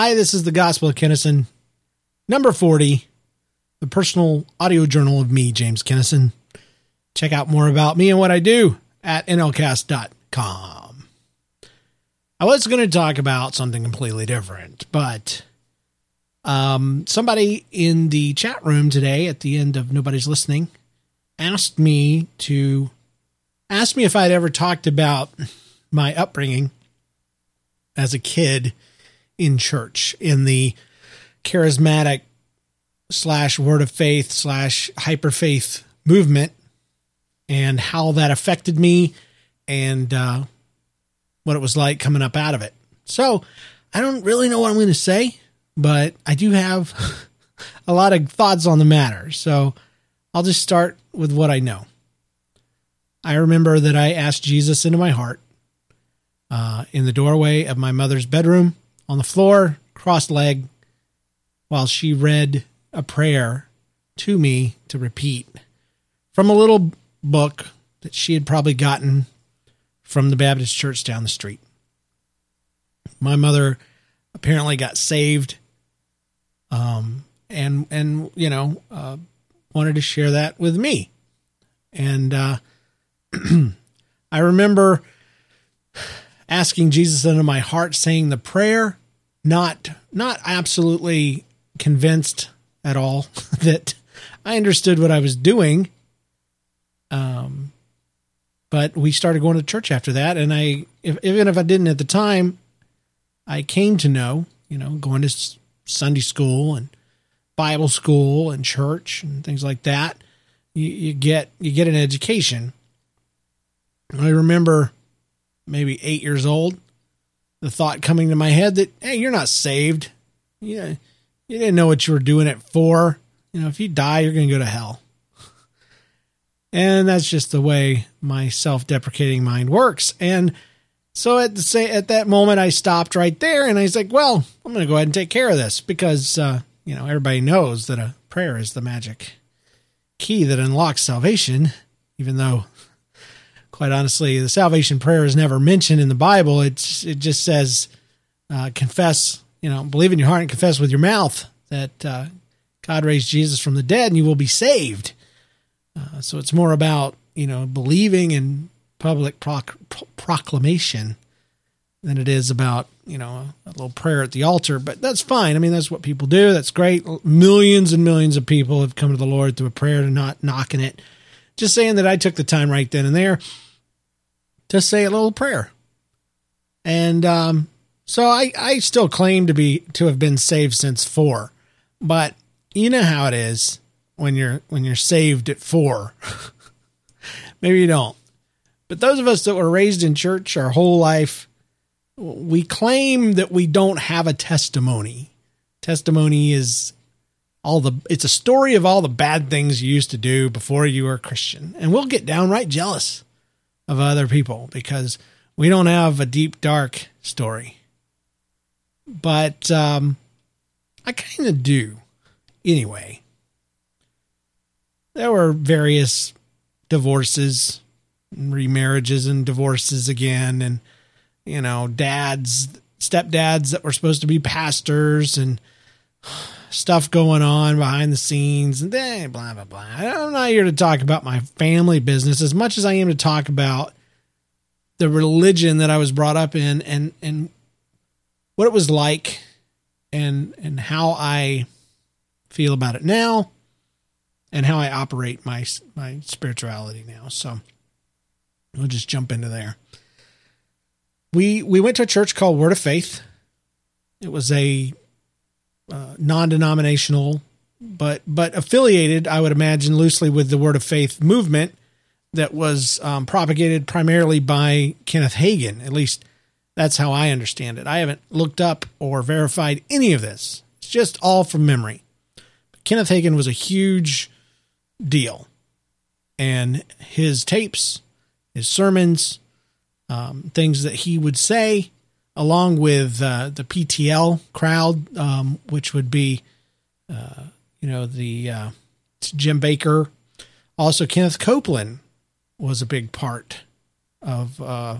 Hi, this is the Gospel of Kennison, number 40, the personal audio journal of me, James Kennison. Check out more about me and what I do at nlcast.com. I was going to talk about something completely different, but um, somebody in the chat room today at the end of Nobody's Listening asked me to ask me if I'd ever talked about my upbringing as a kid in church in the charismatic slash word of faith slash hyper faith movement and how that affected me and uh, what it was like coming up out of it. So I don't really know what I'm going to say, but I do have a lot of thoughts on the matter. So I'll just start with what I know. I remember that I asked Jesus into my heart uh, in the doorway of my mother's bedroom on the floor, cross leg, while she read a prayer to me to repeat from a little book that she had probably gotten from the Baptist church down the street. My mother apparently got saved, um, and and you know uh, wanted to share that with me, and uh, I remember asking Jesus into my heart, saying the prayer, not not absolutely convinced at all that I understood what I was doing. Um, but we started going to church after that, and I, if, even if I didn't at the time, I came to know, you know, going to Sunday school and Bible school and church and things like that. You, you get you get an education. I remember maybe eight years old, the thought coming to my head that, hey, you're not saved. You, you didn't know what you were doing it for. You know, if you die, you're going to go to hell. And that's just the way my self deprecating mind works. And so at the say at that moment, I stopped right there and I was like, well, I'm going to go ahead and take care of this because, uh, you know, everybody knows that a prayer is the magic key that unlocks salvation, even though quite honestly, the salvation prayer is never mentioned in the Bible. It's it just says uh, confess, you know, believe in your heart and confess with your mouth that uh, God raised Jesus from the dead, and you will be saved. Uh, so it's more about you know believing in public proc- proclamation than it is about you know a little prayer at the altar. But that's fine. I mean, that's what people do. That's great. Millions and millions of people have come to the Lord through a prayer, to not knocking it. Just saying that I took the time right then and there to say a little prayer. And um, so I, I still claim to be to have been saved since four, but you know how it is when you're when you're saved at four. Maybe you don't. But those of us that were raised in church our whole life, we claim that we don't have a testimony. Testimony is all the it's a story of all the bad things you used to do before you were a Christian. And we'll get downright jealous of other people because we don't have a deep, dark story. But um, I kind of do anyway. There were various divorces, remarriages, and divorces again, and, you know, dads, stepdads that were supposed to be pastors, and stuff going on behind the scenes and then blah blah blah. I'm not here to talk about my family business as much as I am to talk about the religion that I was brought up in and and what it was like and and how I feel about it now and how I operate my my spirituality now. So we'll just jump into there. We we went to a church called Word of Faith. It was a uh, non-denominational, but but affiliated, I would imagine, loosely with the Word of Faith movement that was um, propagated primarily by Kenneth Hagin. At least that's how I understand it. I haven't looked up or verified any of this. It's just all from memory. But Kenneth Hagin was a huge deal, and his tapes, his sermons, um, things that he would say along with uh, the PTL crowd, um, which would be, uh, you know, the uh, Jim Bakker. Also, Kenneth Copeland was a big part of uh,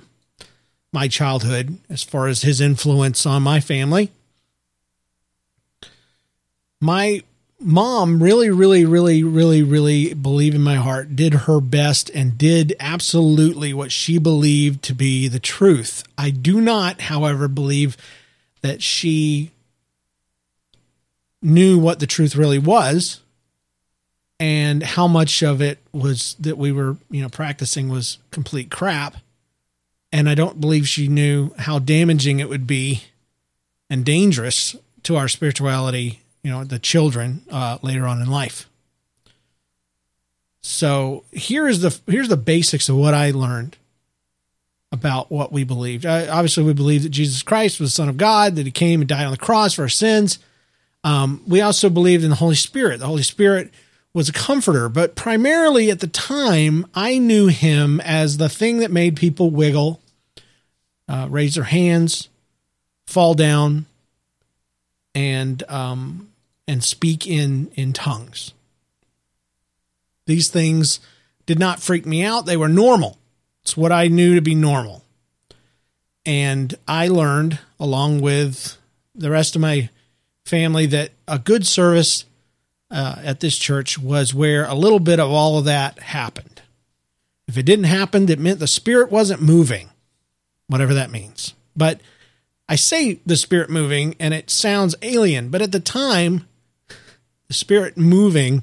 my childhood as far as his influence on my family. my mom really, really, really, really, really believe in my heart, did her best and did absolutely what she believed to be the truth. I do not, however, believe that she knew what the truth really was and how much of it was that we were, you know, practicing was complete crap. And I don't believe she knew how damaging it would be and dangerous to our spirituality you know the children uh, later on in life. So here is the here's the basics of what I learned about what we believed. I, obviously, we believe that Jesus Christ was the Son of God, that He came and died on the cross for our sins. Um, we also believed in the Holy Spirit. The Holy Spirit was a comforter, but primarily at the time, I knew Him as the thing that made people wiggle, uh, raise their hands, fall down, and um, and speak in in tongues. These things did not freak me out; they were normal. It's what I knew to be normal, and I learned along with the rest of my family that a good service uh, at this church was where a little bit of all of that happened. If it didn't happen, it meant the spirit wasn't moving, whatever that means. But I say the spirit moving and it sounds alien, but at the time, the spirit moving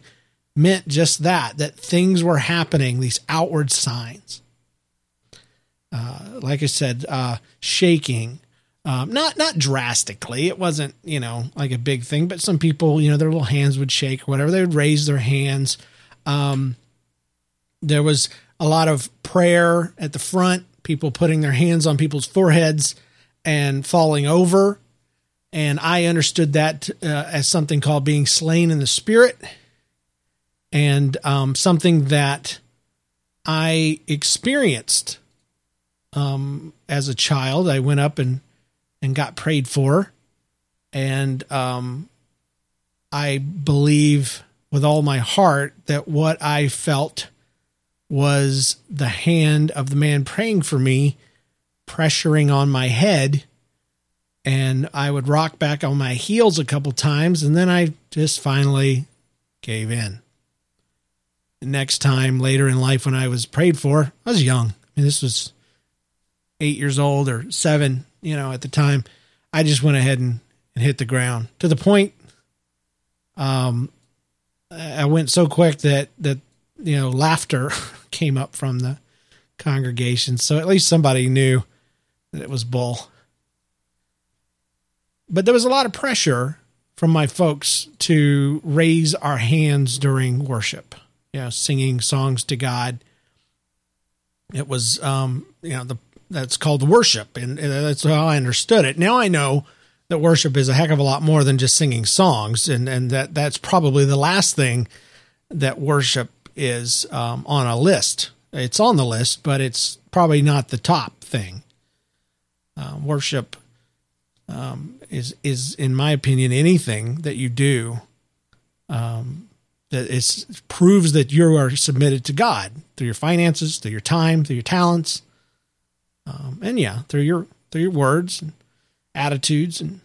meant just that, that things were happening, these outward signs. Uh, like I said, uh, shaking, um, not not drastically. It wasn't you know like a big thing, but some people you know their little hands would shake or whatever. They would raise their hands. Um, there was a lot of prayer at the front. People putting their hands on people's foreheads and falling over. And I understood that uh, as something called being slain in the spirit and um, something that I experienced um, as a child. I went up and, and got prayed for. And um, I believe with all my heart that what I felt was the hand of the man praying for me pressuring on my head and I would rock back on my heels a couple times and then I just finally gave in. The next time later in life when I was prayed for, I was young. I mean, this was eight years old or seven, you know, at the time. I just went ahead and, and hit the ground to the point. Um, I went so quick that, that, you know, laughter came up from the congregation. So at least somebody knew that it was bull. But there was a lot of pressure from my folks to raise our hands during worship, you know, singing songs to God. It was, um, you know, the that's called worship, and that's how I understood it. Now I know that worship is a heck of a lot more than just singing songs, and and that that's probably the last thing that worship is um, on a list. It's on the list, but it's probably not the top thing. Uh, worship um, is is, in my opinion, anything that you do um, that is proves that you are submitted to God through your finances, through your time, through your talents, um, and yeah, through your through your words and attitudes and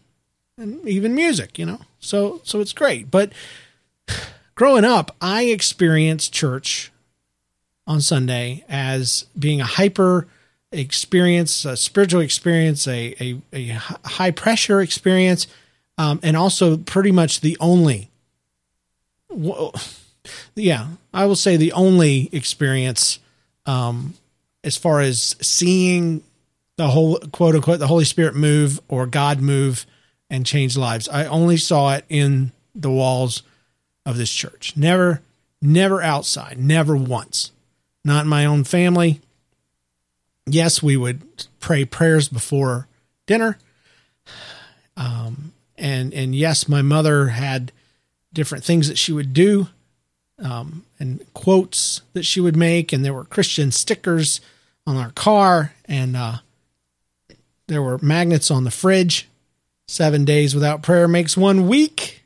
and even music. You know, so so it's great. But growing up, I experienced church on Sunday as being a hyper experience, a spiritual experience, a, a, a high pressure experience, um, and also pretty much the only, well, yeah, I will say the only experience um, as far as seeing the whole quote unquote the Holy Spirit move or God move and change lives. I only saw it in the walls of this church. Never, never outside, never once. Not in my own family, yes, we would pray prayers before dinner. Um, and, and yes, my mother had different things that she would do, um, and quotes that she would make. And there were Christian stickers on our car and, uh, there were magnets on the fridge. Seven days without prayer makes one week.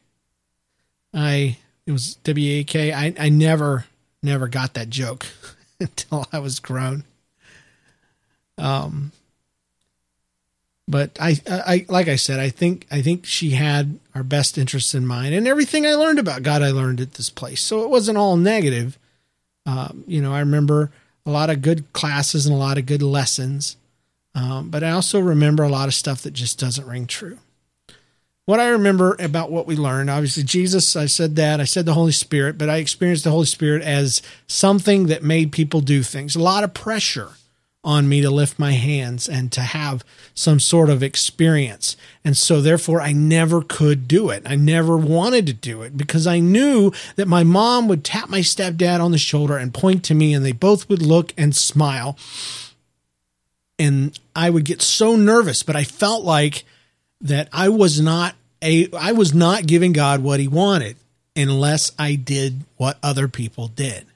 I, it was W A K. I, I never, never got that joke until I was grown. Um, but I, I, like I said, I think, I think she had our best interests in mind and everything I learned about God, I learned at this place. So it wasn't all negative. Um, you know, I remember a lot of good classes and a lot of good lessons. Um, but I also remember a lot of stuff that just doesn't ring true. What I remember about what we learned, obviously, Jesus, I said that. I said the Holy Spirit, but I experienced the Holy Spirit as something that made people do things. A lot of pressure on me to lift my hands and to have some sort of experience. And so, therefore, I never could do it. I never wanted to do it because I knew that my mom would tap my stepdad on the shoulder and point to me, and they both would look and smile. And I would get so nervous, but I felt like that I was not a I was not giving God what he wanted unless I did what other people did.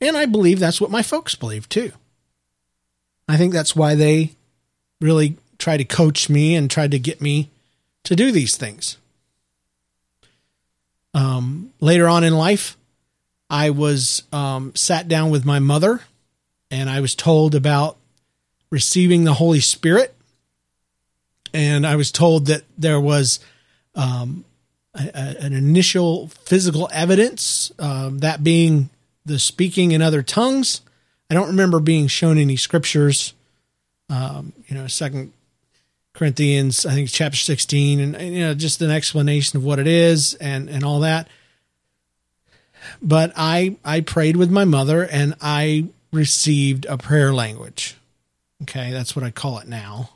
And I believe that's what my folks believe too. I think that's why they really try to coach me and try to get me to do these things. Um, later on in life, I was um, sat down with my mother and I was told about receiving the Holy Spirit. And I was told that there was um, a, a, an initial physical evidence, um, that being the speaking in other tongues. I don't remember being shown any scriptures. Um, you know, Second Corinthians, I think chapter sixteen, and, and you know, just an explanation of what it is and and all that. But I I prayed with my mother, and I received a prayer language. Okay, that's what I call it now.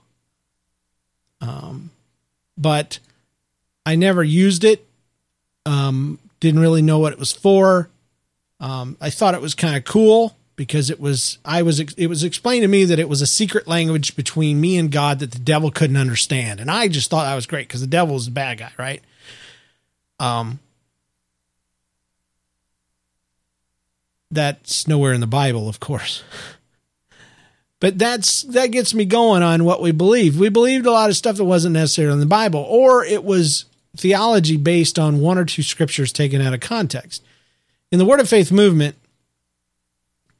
Um, but I never used it. Um, didn't really know what it was for. Um, I thought it was kind of cool because it was I was it was explained to me that it was a secret language between me and God that the devil couldn't understand, and I just thought that was great because the devil is a bad guy, right? Um, that's nowhere in the Bible, of course. But that's that gets me going on what we believe. We believed a lot of stuff that wasn't necessarily in the Bible, or it was theology based on one or two scriptures taken out of context in the Word of Faith movement,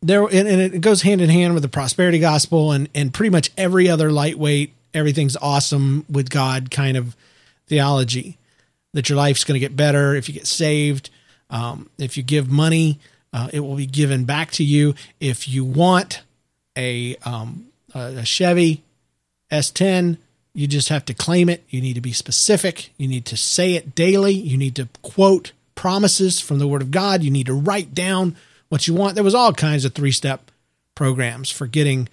there and, and it goes hand in hand with the prosperity gospel and and pretty much every other lightweight, everything's awesome with God kind of theology. That your life's going to get better if you get saved. Um, if you give money, uh, it will be given back to you. If you want a, um, a Chevy S10, you just have to claim it. You need to be specific. You need to say it daily. You need to quote promises from the Word of God. You need to write down what you want. There was all kinds of three step programs for getting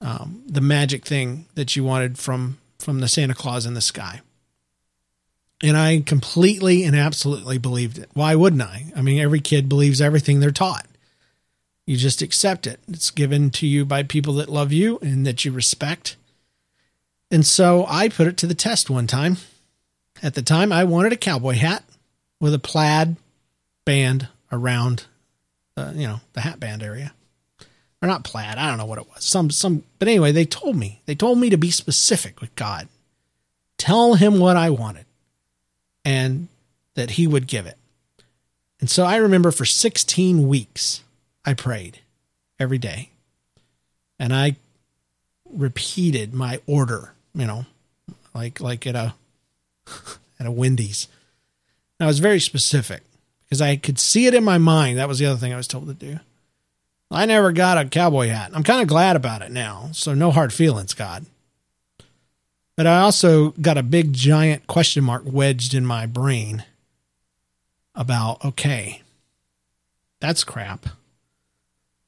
um, the magic thing that you wanted from from the Santa Claus in the sky. And I completely and absolutely believed it. Why wouldn't I? I mean, every kid believes everything they're taught. You just accept it. It's given to you by people that love you and that you respect. And so I put it to the test one time. At the time, I wanted a cowboy hat with a plaid band around, uh, you know, the hat band area, or not plaid. I don't know what it was. Some some. But anyway, they told me. They told me to be specific with God. Tell him what I wanted, and that he would give it. And so I remember for 16 weeks I prayed every day, and I repeated my order. You know, like like at a at a Wendy's I was very specific because I could see it in my mind. That was the other thing I was told to do. I never got a cowboy hat. I'm kind of glad about it now. So no hard feelings, God. But I also got a big giant question mark wedged in my brain about, okay, that's crap.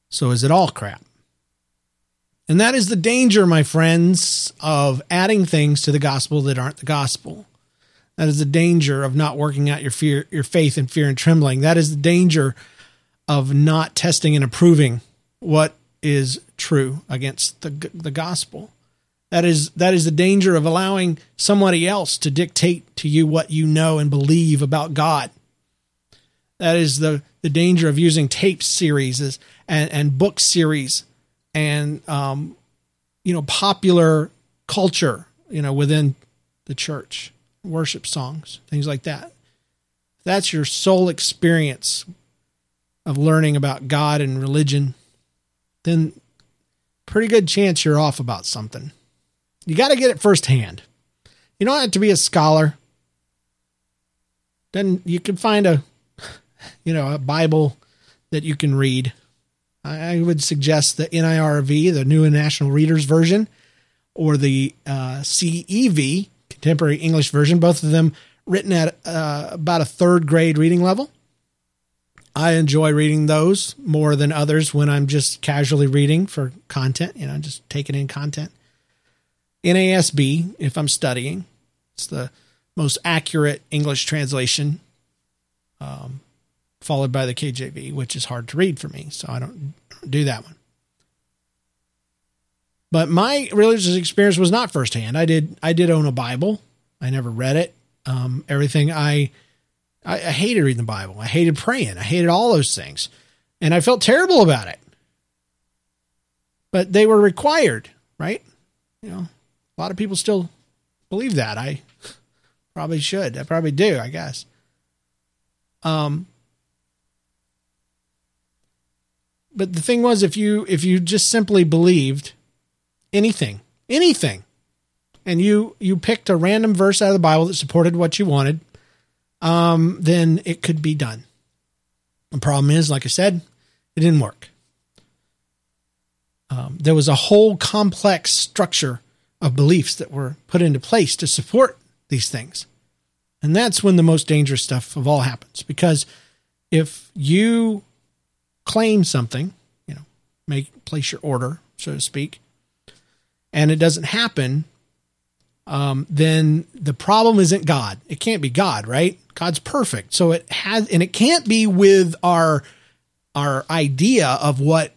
So is it all crap? And that is the danger, my friends, of adding things to the gospel that aren't the gospel. That is the danger of not working out your fear, your faith in fear and trembling. That is the danger of not testing and approving what is true against the the gospel. That is that is the danger of allowing somebody else to dictate to you what you know and believe about God. That is the the danger of using tape series and and book series and um, you know popular culture you know within the church worship songs, things like that. That's your sole experience of learning about God and religion, then pretty good chance you're off about something. you got to get it firsthand. You don't have to be a scholar. Then you can find a, you know, a Bible that you can read. I would suggest the NIRV, the New International Readers Version, or the uh, CEV, Contemporary English Version. Both of them written at uh, about a third grade reading level. I enjoy reading those more than others when I'm just casually reading for content, you know, just taking in content. NASB, if I'm studying, it's the most accurate English translation, um, followed by the KJV, which is hard to read for me, so I don't do that one. But my religious experience was not firsthand. I did I did own a Bible. I never read it. Um, everything I I, I hated reading the Bible. I hated praying. I hated all those things. And I felt terrible about it. But they were required, right? You know, a lot of people still believe that. I probably should. I probably do, I guess. Um but the thing was if you if you just simply believed anything, anything, and you you picked a random verse out of the Bible that supported what you wanted, um, then it could be done. The problem is, like I said, it didn't work. Um, there was a whole complex structure of beliefs that were put into place to support these things. And that's when the most dangerous stuff of all happens. Because if you claim something, you know, make place your order, so to speak, and it doesn't happen, um, then the problem isn't God. It can't be God, right? God's perfect. So it has, and it can't be with our, our idea of what,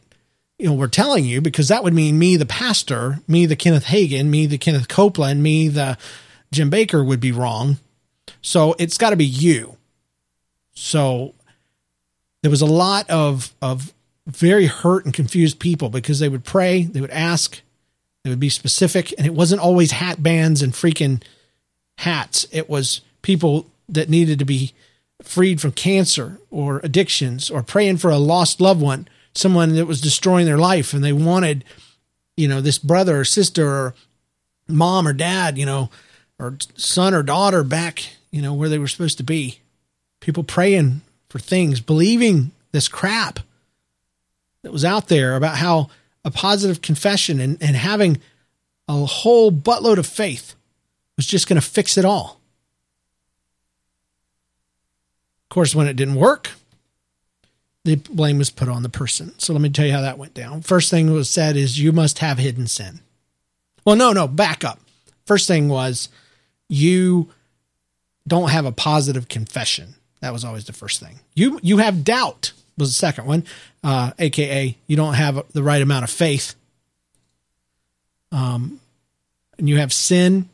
you know, we're telling you, because that would mean me, the pastor, me, the Kenneth Hagin, me, the Kenneth Copeland, me, the Jim Bakker would be wrong. So it's got to be you. So there was a lot of, of very hurt and confused people because they would pray, they would ask, it would be specific, and it wasn't always hat bands and freaking hats. It was people that needed to be freed from cancer or addictions or praying for a lost loved one, someone that was destroying their life, and they wanted, you know, this brother or sister or mom or dad, you know, or son or daughter back, you know, where they were supposed to be. People praying for things, believing this crap that was out there about how a positive confession and, and having a whole buttload of faith was just going to fix it all. Of course, when it didn't work, the blame was put on the person. So let me tell you how that went down. First thing was said is you must have hidden sin. Well, no, no, back up. First thing was you don't have a positive confession. That was always the first thing. You you have doubt was the second one, uh, aka you don't have the right amount of faith. Um, and you have sin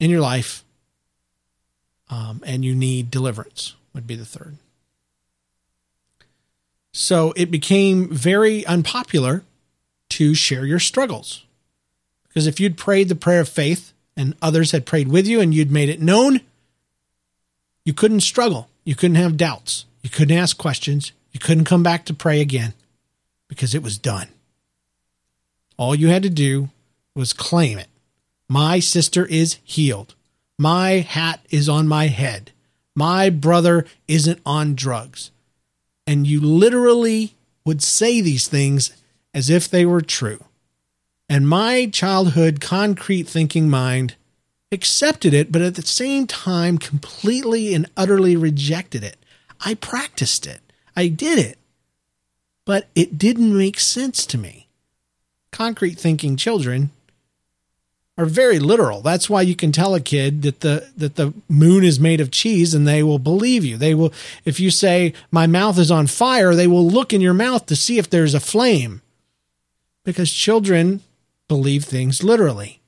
in your life, um, and you need deliverance. Would be the third. So it became very unpopular to share your struggles. Because if you'd prayed the prayer of faith and others had prayed with you and you'd made it known, you couldn't struggle. You couldn't have doubts. You couldn't ask questions. You couldn't come back to pray again because it was done. All you had to do was claim it. My sister is healed. My hat is on my head. My brother isn't on drugs. And you literally would say these things as if they were true. And my childhood concrete thinking mind accepted it, but at the same time completely and utterly rejected it. I practiced it. I did it, but it didn't make sense to me. Concrete thinking children are very literal. That's why you can tell a kid that the that the moon is made of cheese and they will believe you. They will if you say my mouth is on fire, they will look in your mouth to see if there's a flame. Because children believe things literally.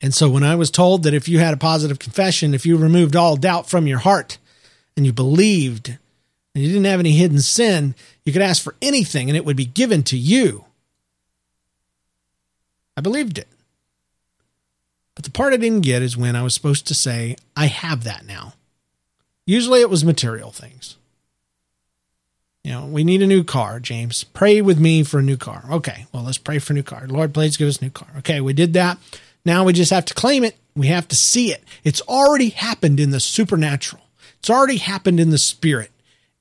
And so when I was told that if you had a positive confession, if you removed all doubt from your heart and you believed and you didn't have any hidden sin, you could ask for anything and it would be given to you. I believed it. But the part I didn't get is when I was supposed to say, I have that now. Usually it was material things. You know, we need a new car, James. Pray with me for a new car. Okay, well, let's pray for a new car. Lord, please give us a new car. Okay, we did that. Now we just have to claim it. We have to see it. It's already happened in the supernatural, it's already happened in the spirit.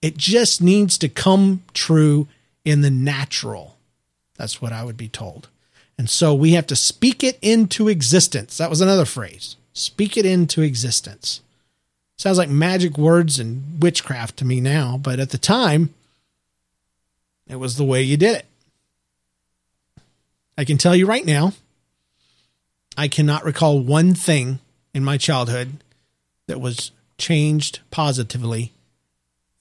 It just needs to come true in the natural. That's what I would be told. And so we have to speak it into existence. That was another phrase. Speak it into existence. Sounds like magic words and witchcraft to me now, but at the time, it was the way you did it. I can tell you right now, I cannot recall one thing in my childhood that was changed positively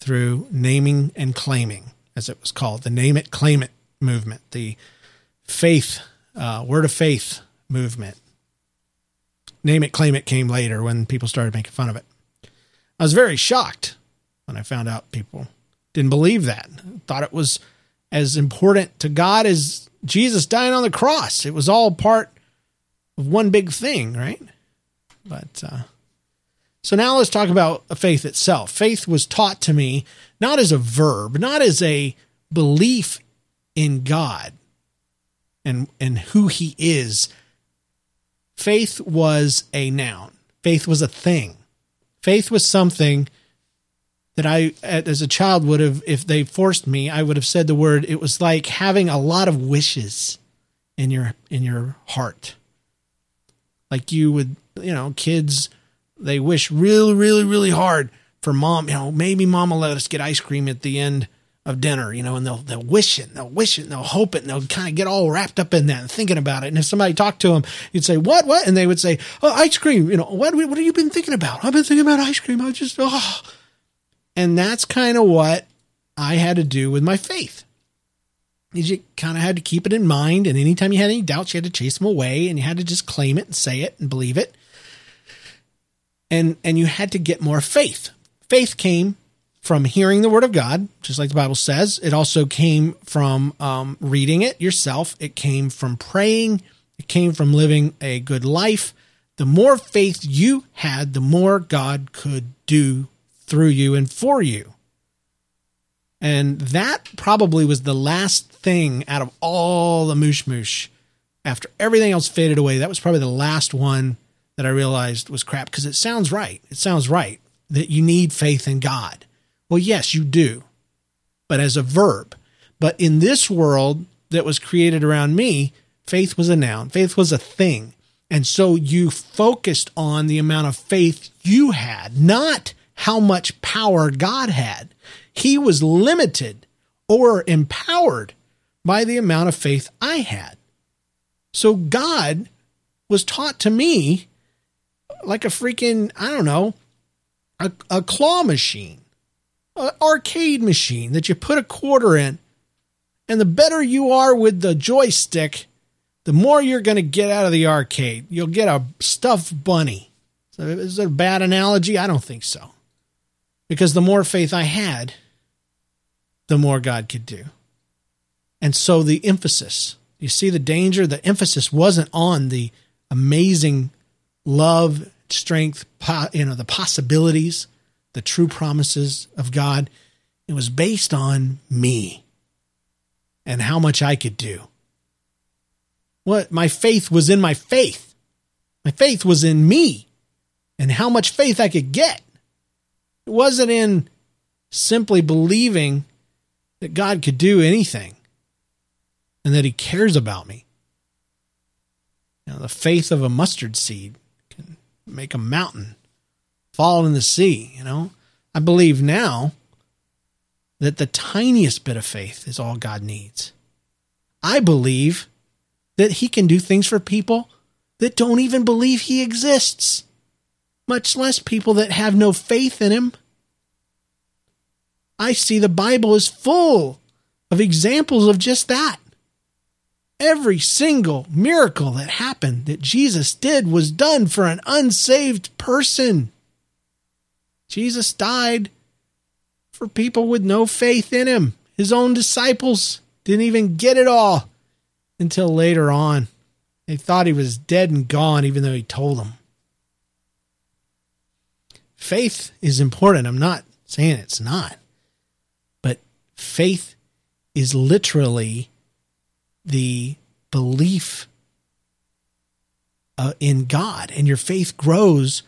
through naming and claiming, as it was called, the name it, claim it movement, the faith, uh, word of faith movement. Name it, claim it came later when people started making fun of it. I was very shocked when I found out people didn't believe that, thought it was as important to God as Jesus dying on the cross. It was all part of one big thing, right? But uh, so now let's talk about faith itself. Faith was taught to me not as a verb, not as a belief in God and and who He is. Faith was a noun. Faith was a thing. Faith was something that I, as a child, would have, if they forced me, I would have said the word. It was like having a lot of wishes in your in your heart. Like you would, you know, kids, they wish really, really, really hard for mom. You know, maybe mom will let us get ice cream at the end of dinner. You know, and they'll they'll wish it, they'll wish it, and they'll hope it, and they'll kind of get all wrapped up in that and thinking about it. And if somebody talked to them, you'd say, "What? What?" And they would say, "Oh, ice cream." You know, what? What have you been thinking about? I've been thinking about ice cream. I just oh and that's kind of what I had to do with my faith. Is You kind of had to keep it in mind. And anytime you had any doubts, you had to chase them away and you had to just claim it and say it and believe it. And, and you had to get more faith. Faith came from hearing the word of God, just like the Bible says. It also came from um, reading it yourself. It came from praying. It came from living a good life. The more faith you had, the more God could do through you and for you. And that probably was the last thing out of all the moosh moosh. After everything else faded away, that was probably the last one that I realized was crap because it sounds right. It sounds right that you need faith in God. Well, yes, you do, but as a verb. But in this world that was created around me, faith was a noun, faith was a thing. And so you focused on the amount of faith you had, not how much power God had. He was limited or empowered by the amount of faith I had. So God was taught to me like a freaking, I don't know, a, a claw machine, an arcade machine that you put a quarter in. And the better you are with the joystick, the more you're going to get out of the arcade. You'll get a stuffed bunny. So is it a bad analogy? I don't think so. Because the more faith I had, the more God could do. And so the emphasis, you see the danger? The emphasis wasn't on the amazing love, strength, you know, the possibilities, the true promises of God. It was based on me and how much I could do. What my faith was in my faith. My faith was in me and how much faith I could get. It wasn't in simply believing that God could do anything and that He cares about me. You know, the faith of a mustard seed make a mountain fall in the sea. You know, I believe now that the tiniest bit of faith is all God needs. I believe that He can do things for people that don't even believe He exists much less people that have no faith in him. I see the Bible is full of examples of just that. Every single miracle that happened that Jesus did was done for an unsaved person. Jesus died for people with no faith in him. His own disciples didn't even get it all until later on. They thought he was dead and gone, even though he told them faith is important. I'm not saying it's not. But faith is literally the belief uh, in God, and your faith grows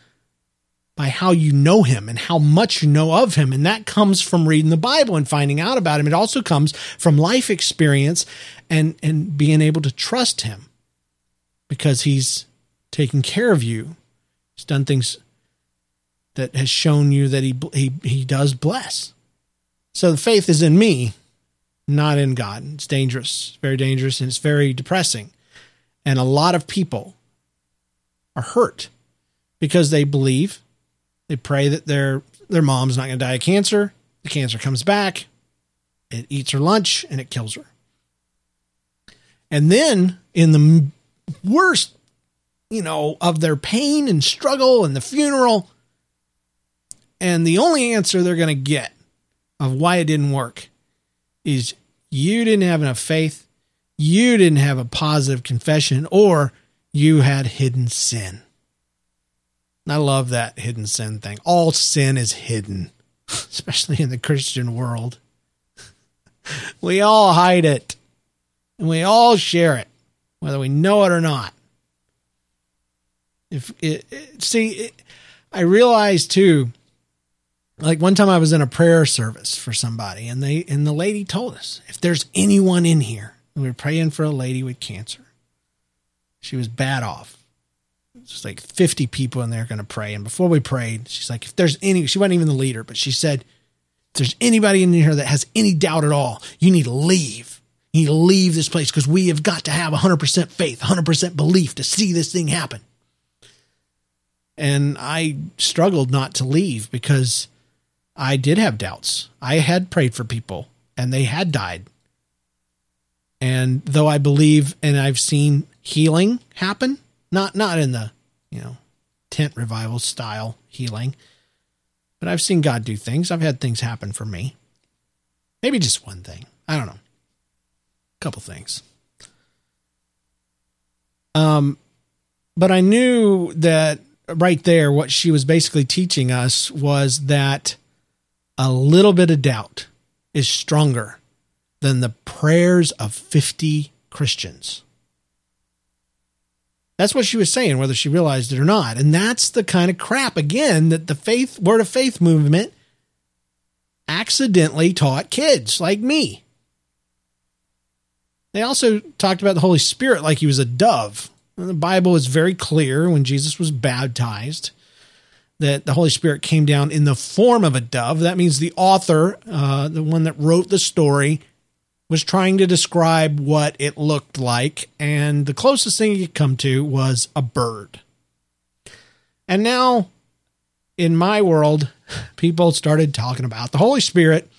by how you know Him and how much you know of Him. And that comes from reading the Bible and finding out about Him. It also comes from life experience and, and being able to trust Him because He's taken care of you. He's done things that has shown you that He, he, he does bless. So the faith is in me, not in God. It's dangerous, very dangerous, and it's very depressing. And a lot of people are hurt because they believe, they pray that their their mom's not going to die of cancer. The cancer comes back, it eats her lunch, and it kills her. And then in the worst, you know, of their pain and struggle and the funeral, and the only answer they're going to get of why it didn't work is you didn't have enough faith, you didn't have a positive confession, or you had hidden sin. I love that hidden sin thing. All sin is hidden, especially in the Christian world. we all hide it and we all share it, whether we know it or not. If it, it see, it, I realized too, like one time I was in a prayer service for somebody and they, and the lady told us if there's anyone in here, we were praying for a lady with cancer she was bad off. Just like 50 people in there going to pray. And before we prayed, she's like, if there's any, she wasn't even the leader, but she said, if there's anybody in here that has any doubt at all, you need to leave. You need to leave this place because we have got to have 100% faith, 100% belief to see this thing happen. And I struggled not to leave because I did have doubts. I had prayed for people and they had died. And though I believe and I've seen healing happen, not not in the, you know, tent revival style healing, but I've seen God do things. I've had things happen for me. Maybe just one thing. I don't know. A couple things. Um but I knew that right there what she was basically teaching us was that a little bit of doubt is stronger than the prayers of 50 Christians. That's what she was saying, whether she realized it or not. And that's the kind of crap, again, that the faith, word of faith movement accidentally taught kids like me. They also talked about the Holy Spirit like he was a dove. And the Bible is very clear when Jesus was baptized that the Holy Spirit came down in the form of a dove. That means the author, uh, the one that wrote the story, was trying to describe what it looked like, and the closest thing he could come to was a bird. And now, in my world, people started talking about the Holy Spirit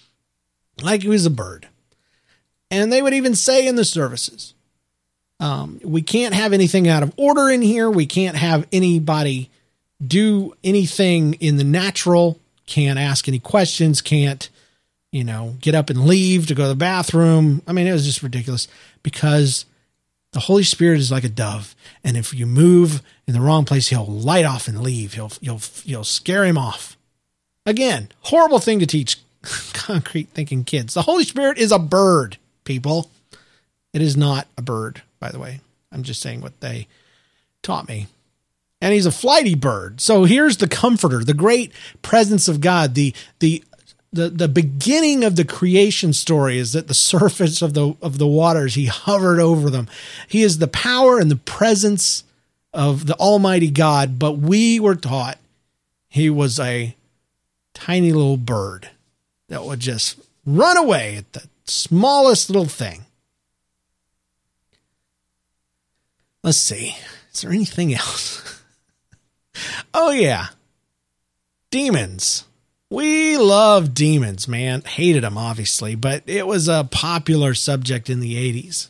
like he was a bird. And they would even say in the services, um, we can't have anything out of order in here. We can't have anybody do anything in the natural, can't ask any questions, can't you know, get up and leave to go to the bathroom. I mean, it was just ridiculous because the Holy Spirit is like a dove, and if you move in the wrong place, he'll light off and leave. He'll you'll you'll scare him off. Again, horrible thing to teach concrete thinking kids. The Holy Spirit is a bird, people. It is not a bird, by the way. I'm just saying what they taught me. And he's a flighty bird. So here's the comforter, the great presence of God, the the the the beginning of the creation story is that the surface of the of the waters he hovered over them. He is the power and the presence of the almighty god but we were taught he was a tiny little bird that would just run away at the smallest little thing. Let's see. Is there anything else oh yeah demons we love demons, man. Hated them, obviously, but it was a popular subject in the 80s.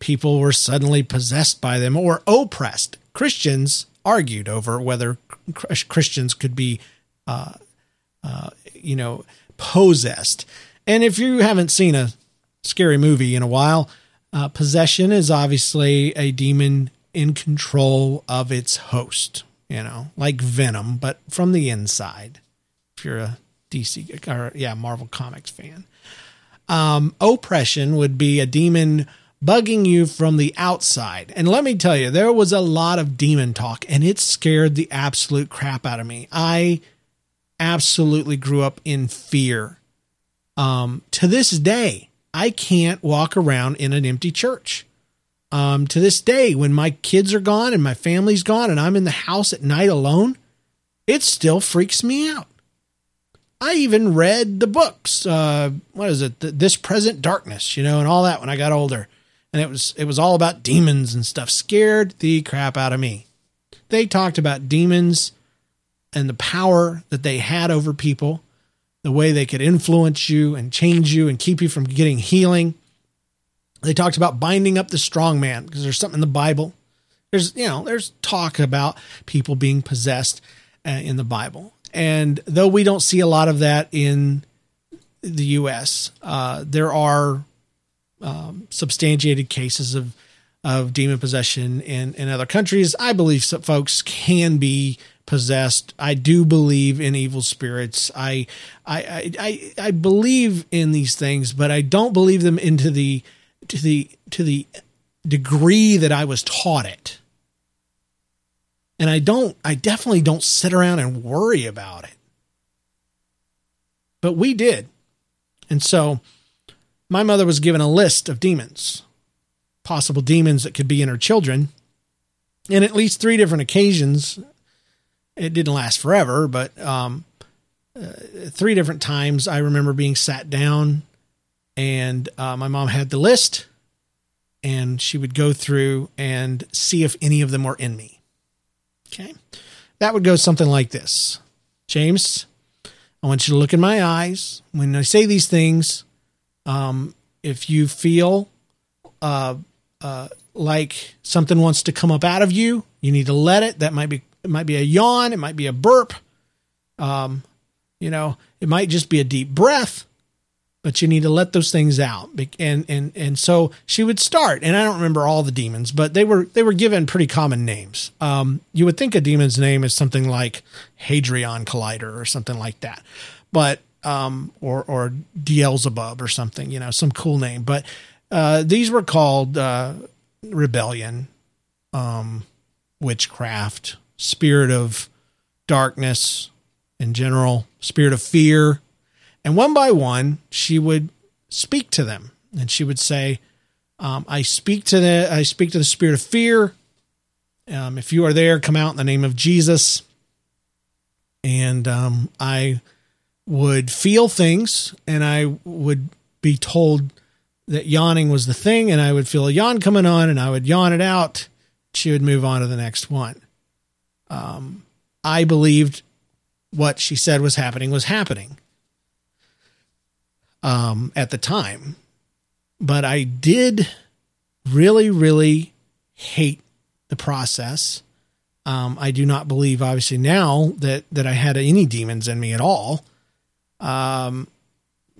People were suddenly possessed by them or oppressed. Christians argued over whether Christians could be, uh, uh, you know, possessed. And if you haven't seen a scary movie in a while, uh, possession is obviously a demon in control of its host, you know, like Venom, but from the inside if you're a DC or yeah, Marvel Comics fan. Um, oppression would be a demon bugging you from the outside. And let me tell you, there was a lot of demon talk and it scared the absolute crap out of me. I absolutely grew up in fear. Um, to this day, I can't walk around in an empty church. Um, to this day, when my kids are gone and my family's gone and I'm in the house at night alone, it still freaks me out. I even read the books. Uh, what is it? This Present Darkness, you know, and all that when I got older and it was it was all about demons and stuff. Scared the crap out of me. They talked about demons and the power that they had over people, the way they could influence you and change you and keep you from getting healing. They talked about binding up the strong man because there's something in the Bible. There's you know there's talk about people being possessed uh, in the Bible, and though we don't see a lot of that in the U.S., uh, there are um, substantiated cases of of demon possession in in other countries. I believe some folks can be possessed. I do believe in evil spirits. I I I I believe in these things, but I don't believe them into the to the to the degree that I was taught it. And I don't I definitely don't sit around and worry about it. But we did. And so my mother was given a list of demons, possible demons that could be in her children. In at least three different occasions, it didn't last forever, but um, uh, three different times I remember being sat down and uh, my mom had the list and she would go through and see if any of them were in me. Okay. That would go something like this James, I want you to look in my eyes. When I say these things, um, if you feel uh, uh, like something wants to come up out of you, you need to let it. That might be it might be a yawn, it might be a burp. Um, you know, it might just be a deep breath, but you need to let those things out. And and and so she would start, and I don't remember all the demons, but they were they were given pretty common names. Um, you would think a demon's name is something like Hadron Collider or something like that, but um, or or Beelzebub or something, you know, some cool name. But uh, these were called uh, rebellion, um, witchcraft, spirit of darkness in general, spirit of fear, and one by one she would speak to them, and she would say, um, "I speak to the I speak to the spirit of fear. Um, if you are there, come out in the name of Jesus." And um, I would feel things and I would be told that yawning was the thing and I would feel a yawn coming on and I would yawn it out. She would move on to the next one. Um, I believed what she said was happening was happening um, at the time. But I did really, really hate the process. Um, I do not believe, obviously, now that that I had any demons in me at all. Um,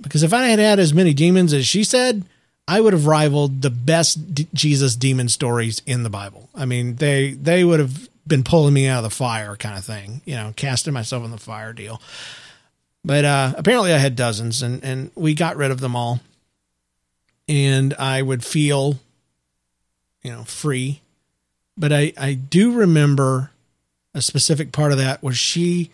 because if I had had as many demons as she said, I would have rivaled the best D- Jesus demon stories in the Bible. I mean, they they would have been pulling me out of the fire, kind of thing, you know, casting myself in the fire deal. But uh, apparently, I had dozens, and and we got rid of them all, and I would feel, you know, free. But I I do remember a specific part of that where she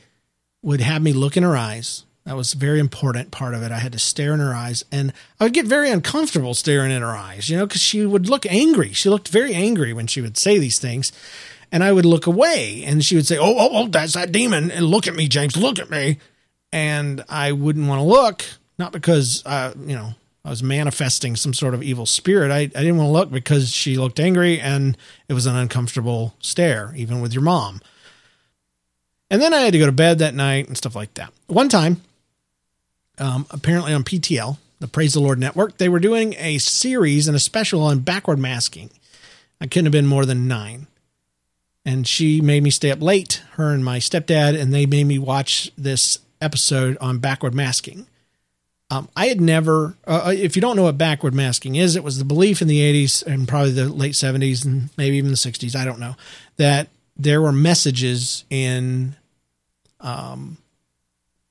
would have me look in her eyes that was a very important part of it. I had to stare in her eyes and I would get very uncomfortable staring in her eyes, you know, because she would look angry. She looked very angry when she would say these things. And I would look away and she would say, Oh, oh, oh, that's that demon. And look at me, James, look at me. And I wouldn't want to look, not because, uh, you know, I was manifesting some sort of evil spirit. I, I didn't want to look because she looked angry and it was an uncomfortable stare, even with your mom. And then I had to go to bed that night and stuff like that. One time, um, apparently on PTL, the Praise the Lord Network, they were doing a series and a special on backward masking. I couldn't have been more than nine. And she made me stay up late, her and my stepdad, and they made me watch this episode on backward masking. Um, I had never, uh, uh if you don't know what backward masking is, it was the belief in the 80s and probably the late 70s and maybe even the 60s, I don't know, that there were messages in, um,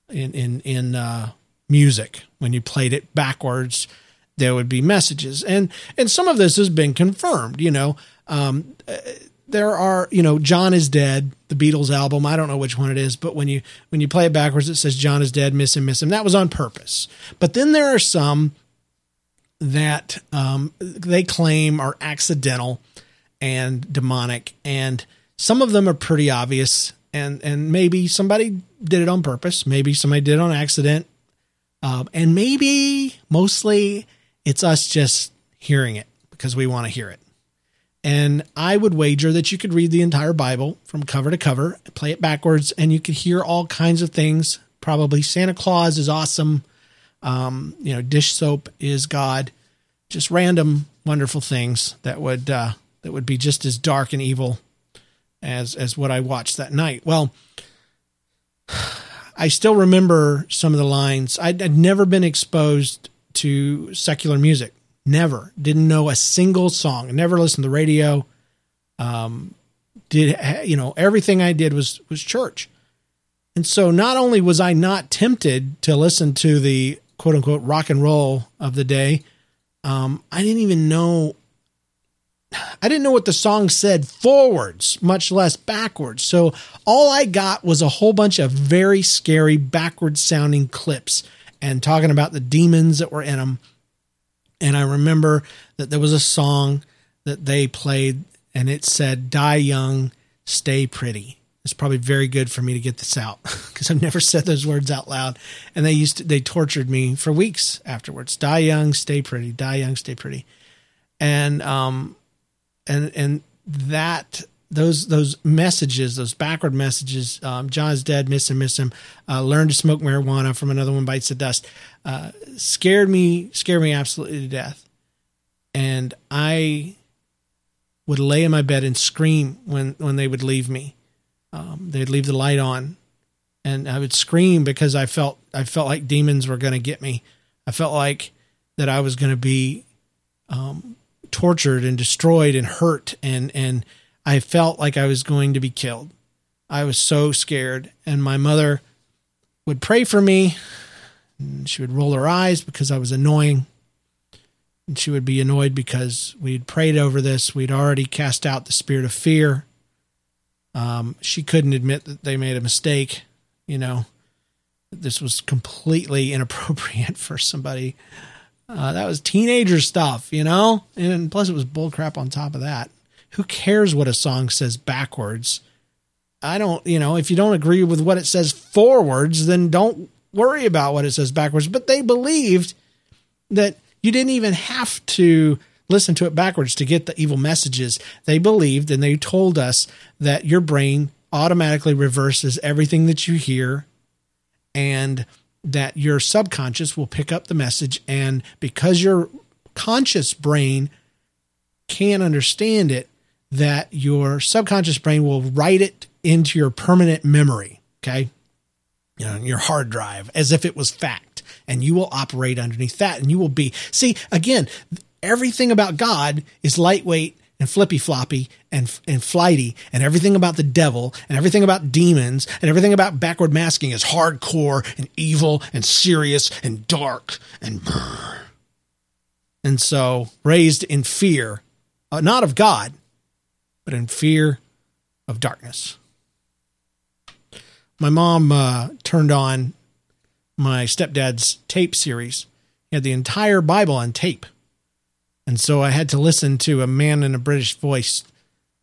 in, in, in, uh, music. When you played it backwards, there would be messages, and and some of this has been confirmed. You know, um, there are you know John is dead, the Beatles album. I don't know which one it is, but when you when you play it backwards, it says John is dead, miss him, miss him. That was on purpose. But then there are some that um, they claim are accidental and demonic, and some of them are pretty obvious. And and maybe somebody did it on purpose. Maybe somebody did it on accident. Um, and maybe mostly it's us just hearing it because we want to hear it. And I would wager that you could read the entire Bible from cover to cover, play it backwards, and you could hear all kinds of things. Probably Santa Claus is awesome. Um, you know, dish soap is God. Just random, wonderful things that would uh, that would be just as dark and evil as as what I watched that night. Well, I still remember some of the lines. I'd, I'd never been exposed to secular music. Never. Didn't know a single song. Never listened to the radio. Um, did you know everything I did was was church. And so not only was I not tempted to listen to the quote unquote rock and roll of the day, um, I didn't even know I didn't know what the song said forwards, much less backwards. So all I got was a whole bunch of very scary backwards sounding clips and talking about the demons that were in them. And I remember that there was a song that they played and it said, Die young, stay pretty. It's probably very good for me to get this out because I've never said those words out loud. And they used to, they tortured me for weeks afterwards. Die young, stay pretty. Die young, stay pretty. And, um, and, and that those those messages, those backward messages. Um, John's dead, miss him, miss him. Uh, learn to smoke marijuana from another one bites the dust. Uh, scared me, scared me absolutely to death. And I would lay in my bed and scream when when they would leave me. Um, they'd leave the light on, and I would scream because I felt I felt like demons were going to get me. I felt like that I was going to be um, tortured and destroyed and hurt and and I felt like I was going to be killed. I was so scared. And my mother would pray for me. She would roll her eyes because I was annoying. And she would be annoyed because we'd prayed over this. We'd already cast out the spirit of fear. Um, she couldn't admit that they made a mistake. You know, this was completely inappropriate for somebody. Uh, that was teenager stuff, you know? And plus, it was bullcrap on top of that who cares what a song says backwards? I don't, you know, if you don't agree with what it says forwards, then don't worry about what it says backwards. But they believed that you didn't even have to listen to it backwards to get the evil messages. They believed and they told us that your brain automatically reverses everything that you hear and that your subconscious will pick up the message. And because your conscious brain can't understand it, that your subconscious brain will write it into your permanent memory, okay? You know, your hard drive as if it was fact, and you will operate underneath that, and you will be. See, again, everything about God is lightweight and flippy floppy and and flighty, and everything about the devil and everything about demons and everything about backward masking is hardcore and evil and serious and dark and brr. and so raised in fear, uh, not of God, but in fear of darkness. My mom uh, turned on my stepdad's tape series. He had the entire Bible on tape. And so I had to listen to a man in a British voice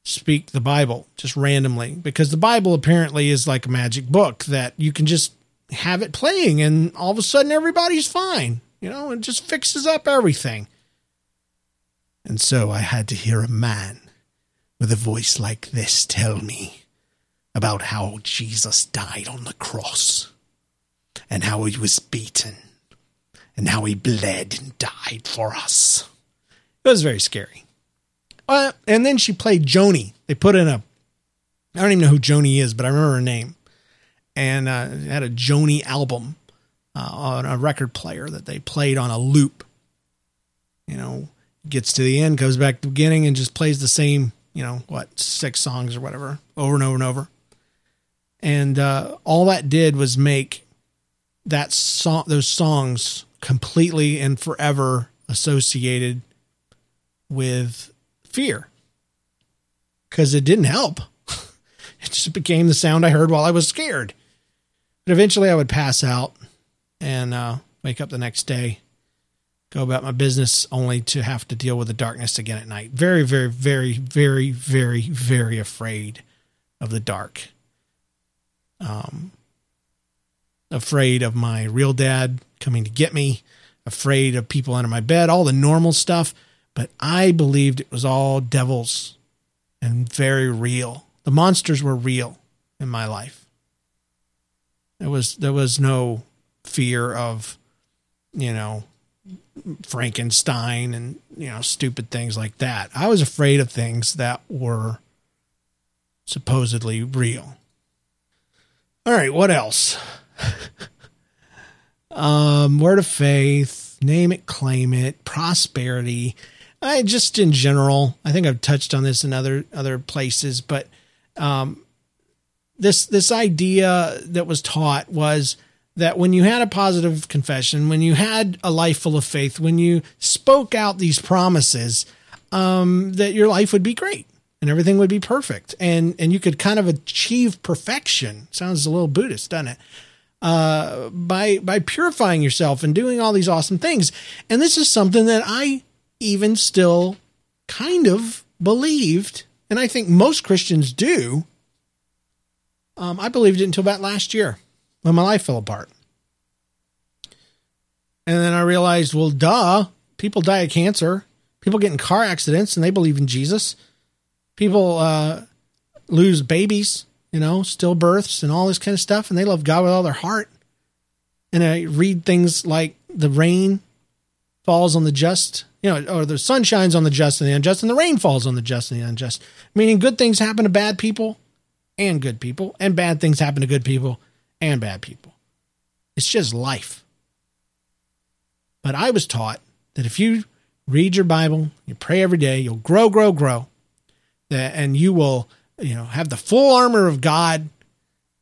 speak the Bible just randomly because the Bible apparently is like a magic book that you can just have it playing and all of a sudden everybody's fine. You know, it just fixes up everything. And so I had to hear a man with a voice like this tell me about how Jesus died on the cross and how he was beaten and how he bled and died for us. It was very scary. Uh, and then she played Joni. They put in a, I don't even know who Joni is, but I remember her name. And uh, had a Joni album uh, on a record player that they played on a loop. You know, gets to the end, goes back to the beginning, and just plays the same you know, what, six songs or whatever, over and over and over. And uh, all that did was make that song, those songs completely and forever associated with fear because it didn't help. it just became the sound I heard while I was scared. But eventually I would pass out and uh, wake up the next day, go about my business only to have to deal with the darkness again at night. Very, very, very, very, very, very afraid of the dark. Um, afraid of my real dad coming to get me, afraid of people under my bed, all the normal stuff. But I believed it was all devils and very real. The monsters were real in my life. There was there was no fear of, you know, Frankenstein and you know stupid things like that. I was afraid of things that were supposedly real. All right, what else? um, word of faith, name it, claim it, prosperity. I just in general, I think I've touched on this in other other places, but um, this this idea that was taught was that when you had a positive confession, when you had a life full of faith, when you spoke out these promises, um, that your life would be great and everything would be perfect, and and you could kind of achieve perfection. Sounds a little Buddhist, doesn't it? Uh, by by purifying yourself and doing all these awesome things, and this is something that I even still kind of believed, and I think most Christians do. Um, I believed it until about last year when my life fell apart. And then I realized, well, duh, people die of cancer. People get in car accidents and they believe in Jesus. People uh, lose babies, you know, stillbirths and all this kind of stuff, and they love God with all their heart. And I read things like the rain falls on the just you know, or the sun shines on the just and the unjust, and the rain falls on the just and the unjust. Meaning, good things happen to bad people and good people, and bad things happen to good people and bad people. It's just life. But I was taught that if you read your Bible, you pray every day, you'll grow, grow, grow, that, and you will, you know, have the full armor of God,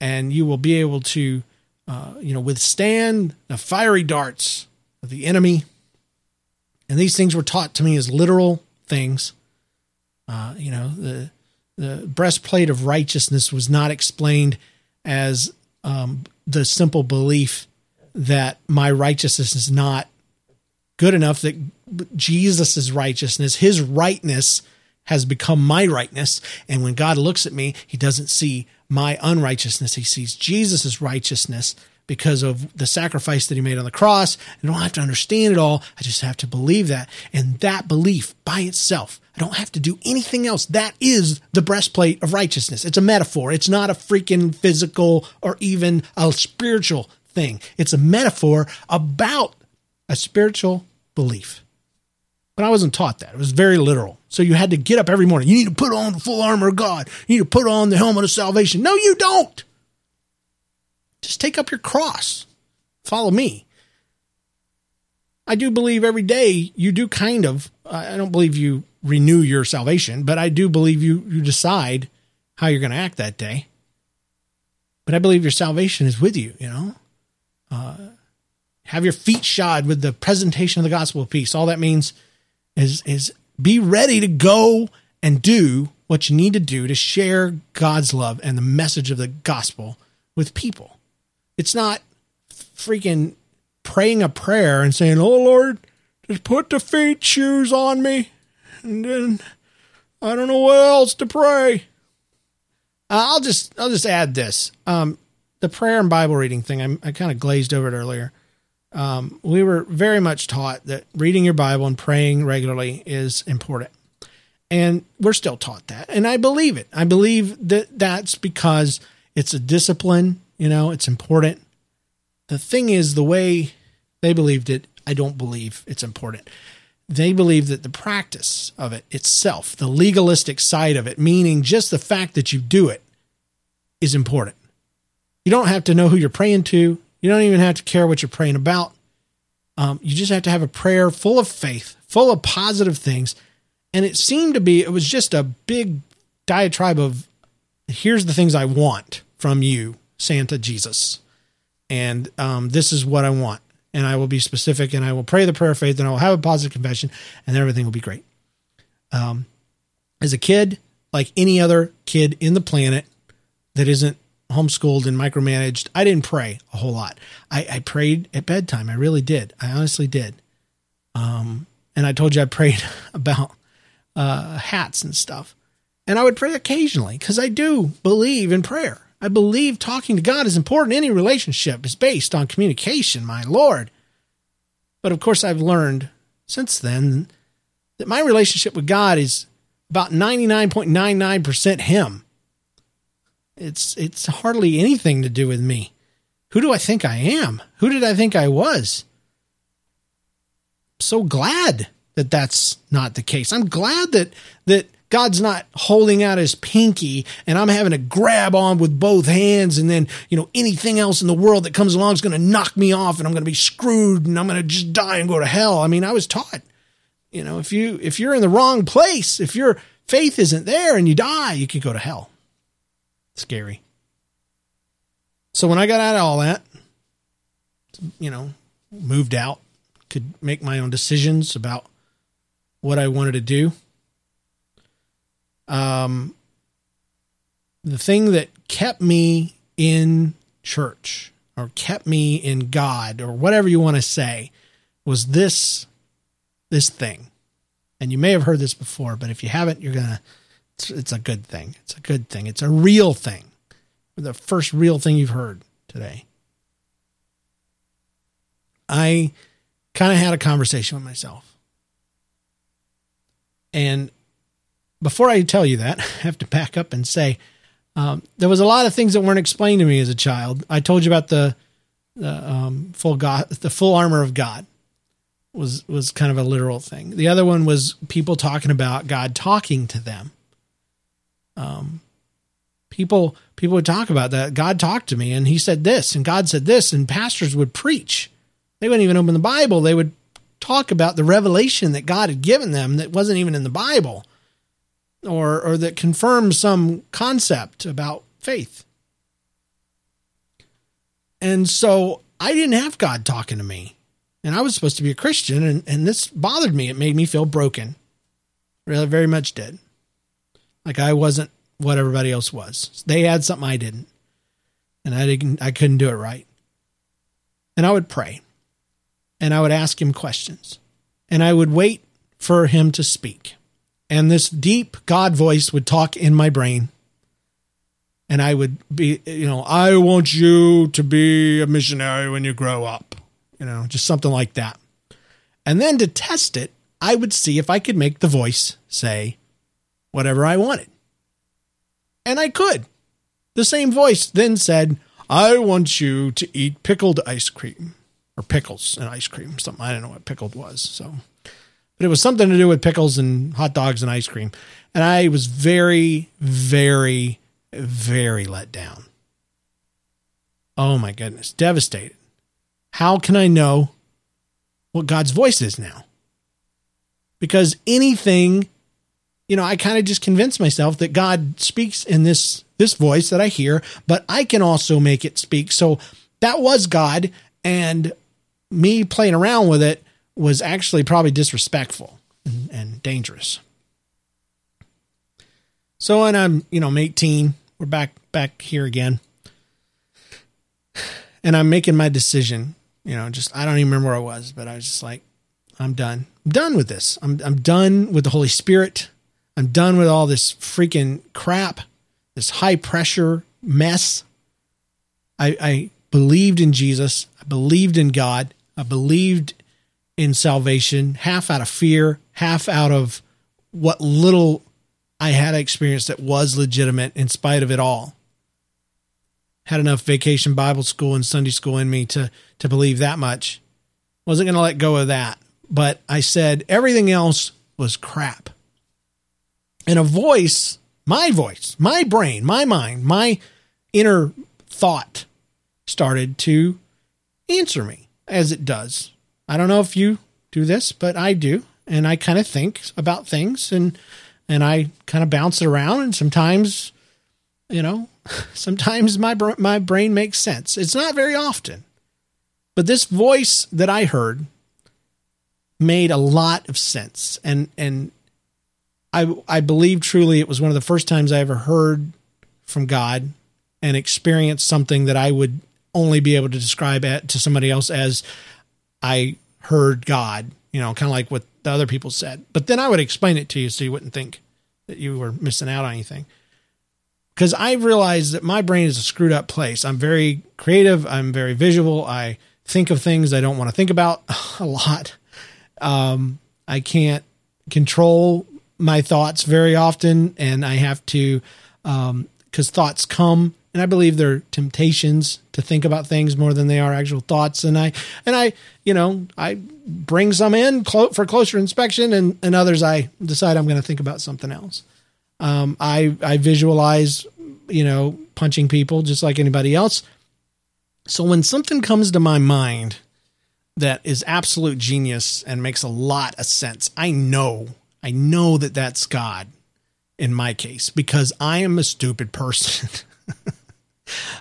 and you will be able to, uh, you know, withstand the fiery darts of the enemy and these things were taught to me as literal things. Uh, you know, the the breastplate of righteousness was not explained as um, the simple belief that my righteousness is not good enough that Jesus' righteousness, his rightness, has become my rightness. And when God looks at me, he doesn't see my unrighteousness. He sees Jesus' righteousness because of the sacrifice that he made on the cross. I don't have to understand it all. I just have to believe that. And that belief by itself, I don't have to do anything else. That is the breastplate of righteousness. It's a metaphor. It's not a freaking physical or even a spiritual thing. It's a metaphor about a spiritual belief. But I wasn't taught that. It was very literal. So you had to get up every morning. You need to put on the full armor of God. You need to put on the helmet of salvation. No, you don't. Just take up your cross. Follow me. I do believe every day you do kind of, I don't believe you renew your salvation, but I do believe you, you decide how you're going to act that day. But I believe your salvation is with you, you know? Uh, have your feet shod with the presentation of the gospel of peace. All that means is, is be ready to go and do what you need to do to share God's love and the message of the gospel with people. It's not freaking praying a prayer and saying, "Oh Lord, just put the feet shoes on me," and then I don't know what else to pray. Uh, I'll just I'll just add this: um, the prayer and Bible reading thing. I, I kind of glazed over it earlier. Um, we were very much taught that reading your Bible and praying regularly is important. And we're still taught that. And I believe it. I believe that that's because it's a discipline you know, it's important. The thing is, the way they believed it, I don't believe it's important. They believe that the practice of it itself, the legalistic side of it, meaning just the fact that you do it, is important. You don't have to know who you're praying to. You don't even have to care what you're praying about. Um, you just have to have a prayer full of faith, full of positive things. And it seemed to be, it was just a big diatribe of here's the things I want from you Santa Jesus. and um, this is what I want. And I will be specific and I will pray the prayer of faith and I will have a positive confession and everything will be great. Um, as a kid, like any other kid in the planet that isn't homeschooled and micromanaged, I didn't pray a whole lot. I, I prayed at bedtime. I really did. I honestly did. Um, and I told you I prayed about uh, hats and stuff. And I would pray occasionally because I do believe in prayer. I believe talking to God is important. Any relationship is based on communication, my Lord. But of course, I've learned since then that my relationship with God is about 99.99% Him. It's, it's hardly anything to do with me. Who do I think I am? Who did I think I was? so glad that that's not the case. I'm glad that, that, God's not holding out his pinky and I'm having to grab on with both hands and then, you know, anything else in the world that comes along is going to knock me off and I'm going to be screwed and I'm going to just die and go to hell. I mean, I was taught, you know, if you if you're in the wrong place, if your faith isn't there and you die, you could go to hell. Scary. So when I got out of all that, you know, moved out, could make my own decisions about what I wanted to do um, the thing that kept me in church or kept me in God or whatever you want to say was this this thing. And you may have heard this before, but if you haven't, you're gonna. It's, it's a good thing. It's a good thing. It's a real thing. The first real thing you've heard today. I kind of had a conversation with myself. And before I tell you that, I have to back up and say um, there was a lot of things that weren't explained to me as a child. I told you about the, the um, full God, the full armor of God was was kind of a literal thing. The other one was people talking about God talking to them. Um, people people would talk about that. God talked to me, and He said this, and God said this, and pastors would preach. They wouldn't even open the Bible. They would talk about the revelation that God had given them that wasn't even in the Bible or or that confirms some concept about faith. And so I didn't have God talking to me. And I was supposed to be a Christian and, and this bothered me. It made me feel broken. Really very much did. Like I wasn't what everybody else was. They had something I didn't. And I didn't I couldn't do it right. And I would pray. And I would ask him questions. And I would wait for him to speak and this deep God voice would talk in my brain. And I would be, you know, I want you to be a missionary when you grow up, you know, just something like that. And then to test it, I would see if I could make the voice say whatever I wanted. And I could. The same voice then said, I want you to eat pickled ice cream or pickles and ice cream, something. I don't know what pickled was. So but it was something to do with pickles and hot dogs and ice cream. And I was very, very, very let down. Oh my goodness, devastated. How can I know what God's voice is now? Because anything, you know, I kind of just convinced myself that God speaks in this this voice that I hear, but I can also make it speak. So that was God and me playing around with it was actually probably disrespectful and, and dangerous. So when I'm, you know, I'm 18, we're back back here again. And I'm making my decision, you know, just I don't even remember where I was, but I was just like, I'm done. I'm done with this. I'm I'm done with the Holy Spirit. I'm done with all this freaking crap, this high pressure mess. I, I believed in Jesus. I believed in God. I believed in salvation, half out of fear, half out of what little I had experienced that was legitimate in spite of it all. Had enough vacation Bible school and Sunday school in me to to believe that much. Wasn't going to let go of that. But I said everything else was crap. And a voice, my voice, my brain, my mind, my inner thought started to answer me as it does I don't know if you do this, but I do. And I kind of think about things and and I kind of bounce it around and sometimes you know, sometimes my my brain makes sense. It's not very often. But this voice that I heard made a lot of sense and and I I believe truly it was one of the first times I ever heard from God and experienced something that I would only be able to describe it to somebody else as I heard God, you know, kind of like what the other people said. But then I would explain it to you so you wouldn't think that you were missing out on anything. Because I realized that my brain is a screwed up place. I'm very creative. I'm very visual. I think of things I don't want to think about a lot. Um, I can't control my thoughts very often, and I have to, because um, thoughts come and I believe they're temptations to think about things more than they are actual thoughts. And I and I, you know, I bring some in clo- for closer inspection, and and others I decide I'm going to think about something else. Um, I I visualize, you know, punching people just like anybody else. So when something comes to my mind that is absolute genius and makes a lot of sense, I know I know that that's God in my case because I am a stupid person.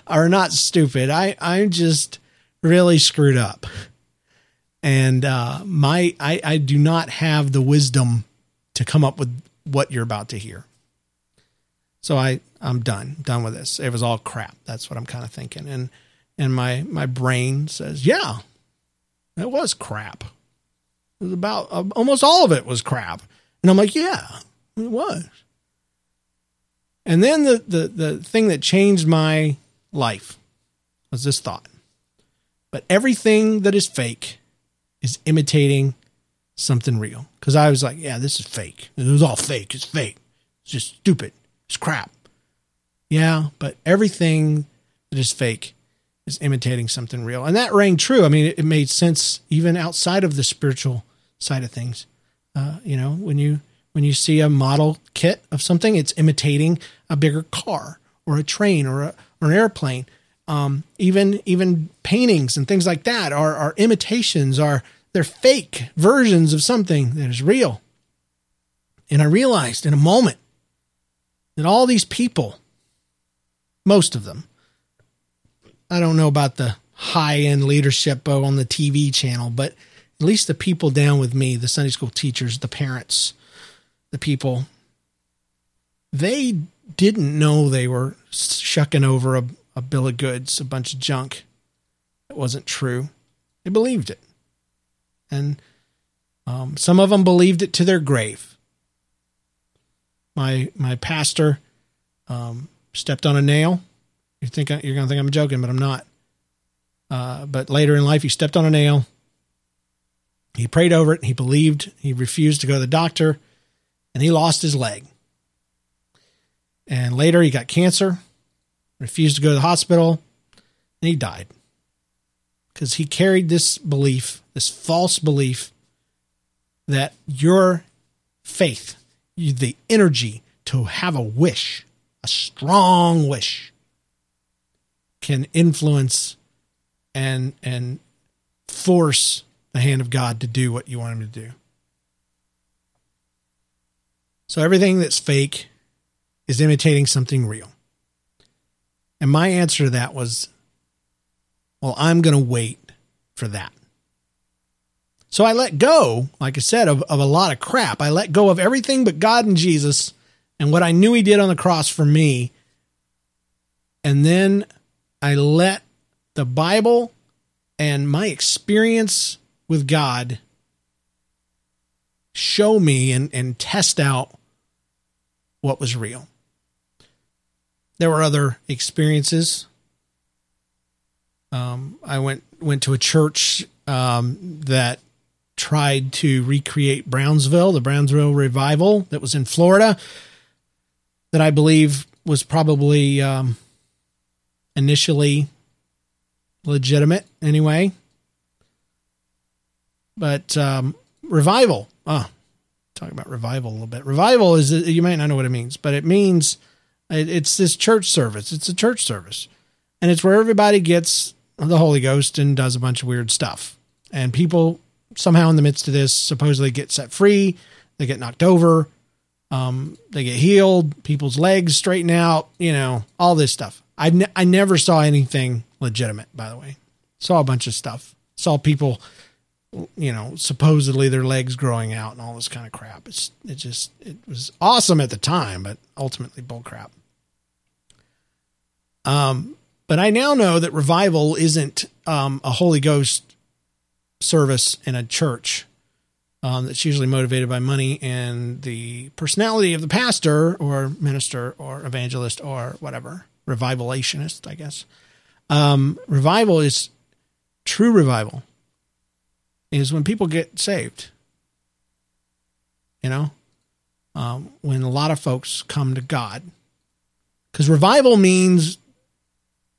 are not stupid. I I'm just really screwed up, and uh, my I I do not have the wisdom to come up with what you're about to hear. So I I'm done done with this. It was all crap. That's what I'm kind of thinking, and and my my brain says, yeah, it was crap. It was about uh, almost all of it was crap, and I'm like, yeah, it was. And then the, the, the thing that changed my life was this thought. But everything that is fake is imitating something real. Because I was like, yeah, this is fake. It was all fake. It's fake. It's just stupid. It's crap. Yeah, but everything that is fake is imitating something real. And that rang true. I mean, it, it made sense even outside of the spiritual side of things. Uh, you know, when you when you see a model kit of something, it's imitating a bigger car or a train or, a, or an airplane. Um, even even paintings and things like that are, are imitations, are they're fake versions of something that is real. And I realized in a moment that all these people, most of them, I don't know about the high end leadership on the TV channel, but at least the people down with me, the Sunday school teachers, the parents, the people, they didn't know they were shucking over a, a bill of goods, a bunch of junk that wasn't true. They believed it. And um, some of them believed it to their grave. My my pastor um, stepped on a nail. You think you're going to think I'm joking, but I'm not. Uh, but later in life, he stepped on a nail. He prayed over it. He believed. He refused to go to the doctor and he lost his leg. And later he got cancer, refused to go to the hospital, and he died. Because he carried this belief, this false belief, that your faith, the energy to have a wish, a strong wish, can influence and and force the hand of God to do what you want him to do. So everything that's fake is imitating something real. And my answer to that was, well, I'm going to wait for that. So I let go, like I said, of, of a lot of crap. I let go of everything but God and Jesus and what I knew He did on the cross for me. And then I let the Bible and my experience with God show me and, and test out what was real. There were other experiences. Um, I went went to a church um, that tried to recreate Brownsville, the Brownsville revival that was in Florida, that I believe was probably um, initially legitimate anyway. But um, revival, ah, talk about revival a little bit. Revival is you might not know what it means, but it means it's this church service. It's a church service, and it's where everybody gets the Holy Ghost and does a bunch of weird stuff. And people somehow in the midst of this supposedly get set free, they get knocked over, Um, they get healed, people's legs straighten out, you know, all this stuff. I, ne- I never saw anything legitimate, by the way. Saw a bunch of stuff. Saw people, you know, supposedly their legs growing out and all this kind of crap. It's it just it was awesome at the time, but ultimately bull crap. Um, but I now know that revival isn't um, a Holy Ghost service in a church um, that's usually motivated by money and the personality of the pastor or minister or evangelist or whatever, revivalationist, I guess. Um, revival is true revival is when people get saved. You know, um, when a lot of folks come to God. Because revival means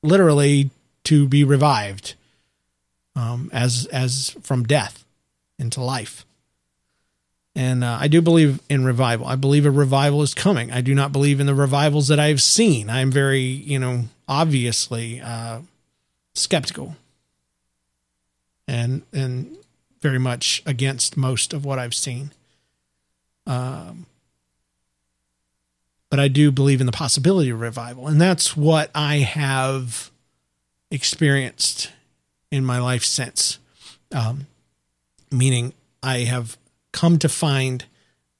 literally to be revived um, as as from death into life. And uh, I do believe in revival. I believe a revival is coming. I do not believe in the revivals that I've seen. I'm very, you know, obviously uh, skeptical and and very much against most of what I've seen. Um, but I do believe in the possibility of revival, and that's what I have experienced in my life since. Um, meaning, I have come to find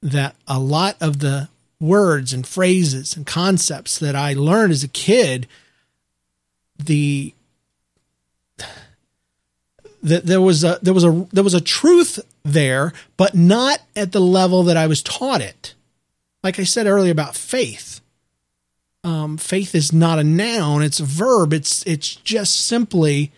that a lot of the words and phrases and concepts that I learned as a kid, the that there was a there was a there was a truth there, but not at the level that I was taught it. Like I said earlier about faith, um, faith is not a noun; it's a verb. It's it's just simply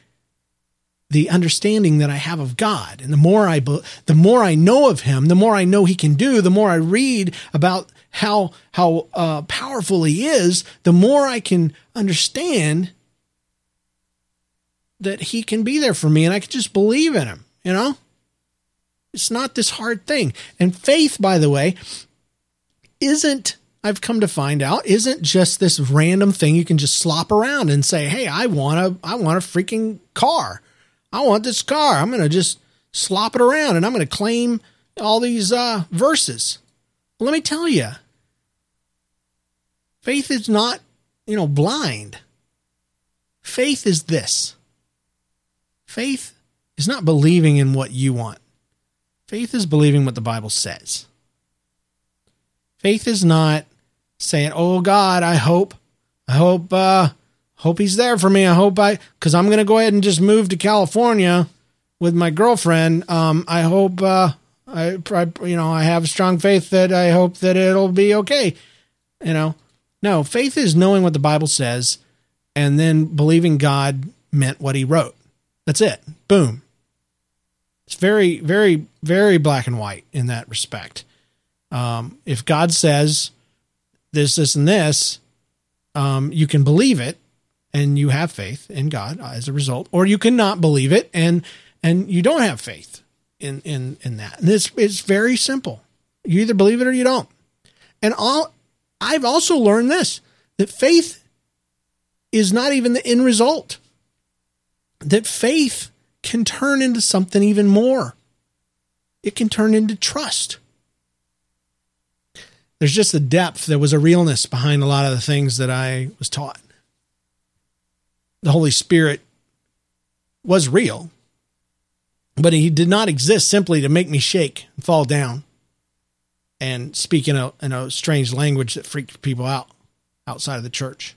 the understanding that I have of God. And the more I the more I know of Him, the more I know He can do. The more I read about how how uh, powerful He is, the more I can understand that He can be there for me, and I can just believe in Him. You know, it's not this hard thing. And faith, by the way, isn't. I've come to find out isn't just this random thing you can just slop around and say, "Hey, I want a I want a freaking car." I want this car. I'm going to just slop it around and I'm going to claim all these uh, verses. Let me tell you, faith is not, you know, blind. Faith is this faith is not believing in what you want, faith is believing what the Bible says. Faith is not saying, "Oh God, I hope, I hope, uh, hope he's there for me. I hope I, because I'm going to go ahead and just move to California with my girlfriend. Um, I hope, uh, I, I, you know, I have strong faith that I hope that it'll be okay. You know, no, faith is knowing what the Bible says and then believing God meant what he wrote. That's it. Boom. It's very, very, very black and white in that respect. Um, if God says this, this, and this, um, you can believe it and you have faith in God as a result, or you cannot believe it and and you don't have faith in in in that. And it's it's very simple. You either believe it or you don't. And all I've also learned this that faith is not even the end result. That faith can turn into something even more. It can turn into trust. There's just a depth, there was a realness behind a lot of the things that I was taught the Holy Spirit was real, but he did not exist simply to make me shake and fall down and speak in a, in a strange language that freaked people out outside of the church.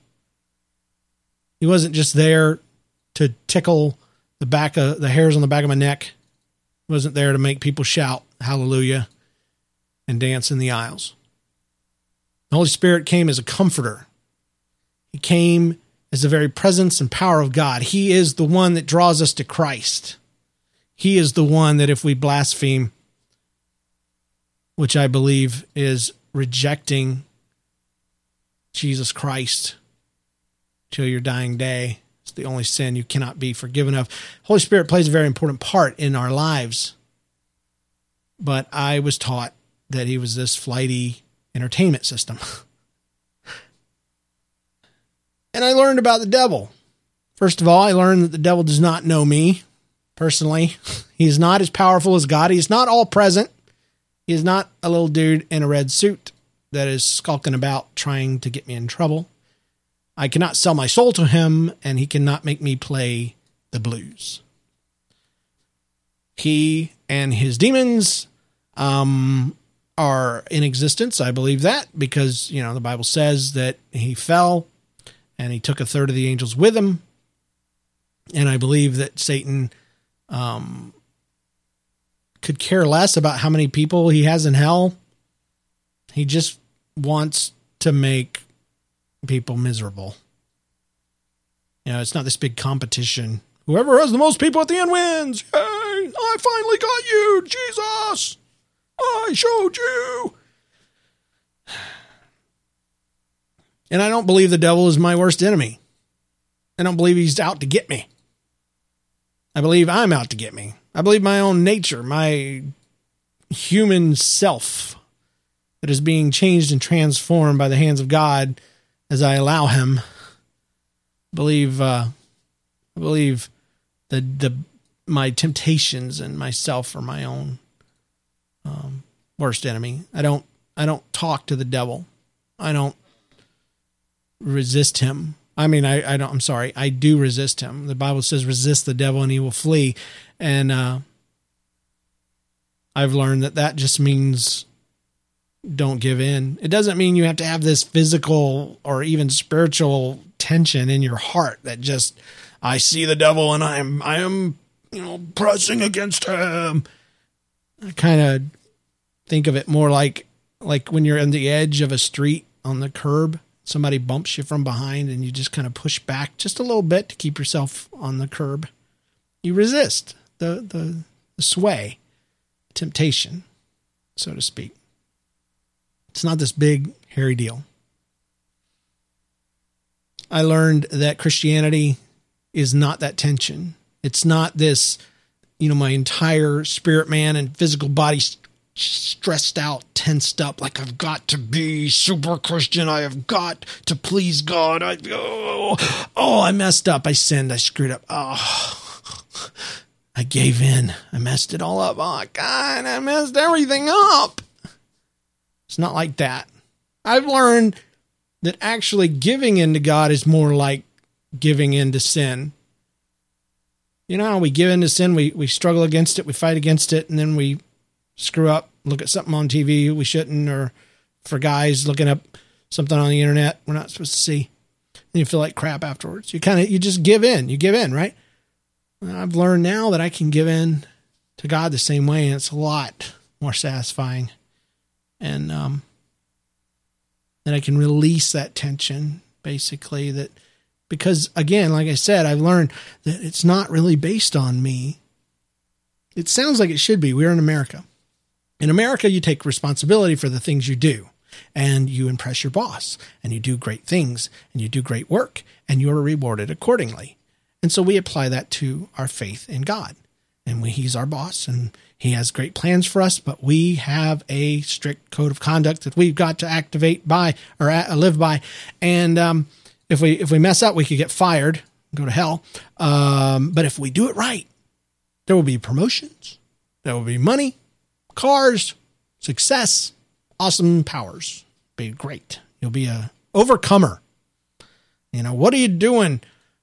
He wasn't just there to tickle the back of the hairs on the back of my neck. Wasn't there to make people shout hallelujah and dance in the aisles. The Holy Spirit came as a comforter. He came as the very presence and power of God. He is the one that draws us to Christ. He is the one that if we blaspheme, which I believe is rejecting Jesus Christ till your dying day, it's the only sin you cannot be forgiven of. Holy Spirit plays a very important part in our lives. But I was taught that he was this flighty entertainment system. And I learned about the devil. First of all, I learned that the devil does not know me personally. He's not as powerful as God. He's not all present. He is not a little dude in a red suit that is skulking about trying to get me in trouble. I cannot sell my soul to him, and he cannot make me play the blues. He and his demons um, are in existence. I believe that because, you know, the Bible says that he fell and he took a third of the angels with him. And I believe that Satan um, could care less about how many people he has in hell. He just wants to make people miserable. You know, it's not this big competition. Whoever has the most people at the end wins. Yay! I finally got you, Jesus! I showed you. And I don't believe the devil is my worst enemy. I don't believe he's out to get me. I believe I'm out to get me. I believe my own nature, my human self that is being changed and transformed by the hands of God as I allow him. I believe uh I believe the the my temptations and myself are my own um, worst enemy. I don't I don't talk to the devil. I don't resist him. I mean, I, I don't, I'm sorry. I do resist him. The Bible says resist the devil and he will flee. And, uh, I've learned that that just means don't give in. It doesn't mean you have to have this physical or even spiritual tension in your heart that just, I see the devil and I am, I am, you know, pressing against him. I kind of think of it more like like when you're on the edge of a street on the curb somebody bumps you from behind and you just kind of push back just a little bit to keep yourself on the curb you resist the the, the sway temptation so to speak it's not this big hairy deal i learned that christianity is not that tension it's not this you know my entire spirit man and physical body stressed out, tensed up, like I've got to be super Christian. I have got to please God. I oh, oh I messed up. I sinned. I screwed up. Oh, I gave in. I messed it all up. Oh God, I messed everything up. It's not like that. I've learned that actually giving in to God is more like giving in to sin. You know how we give in to sin, we, we struggle against it, we fight against it, and then we screw up, look at something on TV we shouldn't, or for guys looking up something on the internet we're not supposed to see. And you feel like crap afterwards. You kind of, you just give in. You give in, right? I've learned now that I can give in to God the same way, and it's a lot more satisfying. And um, that I can release that tension, basically. That because again, like I said, I've learned that it's not really based on me. It sounds like it should be. We're in America. In America, you take responsibility for the things you do and you impress your boss and you do great things and you do great work and you are rewarded accordingly. And so we apply that to our faith in God. And we, he's our boss and he has great plans for us, but we have a strict code of conduct that we've got to activate by or live by. And um, if we if we mess up, we could get fired, go to hell. Um, but if we do it right, there will be promotions, there will be money, cars, success, awesome powers. Be great. You'll be a overcomer. You know, what are you doing?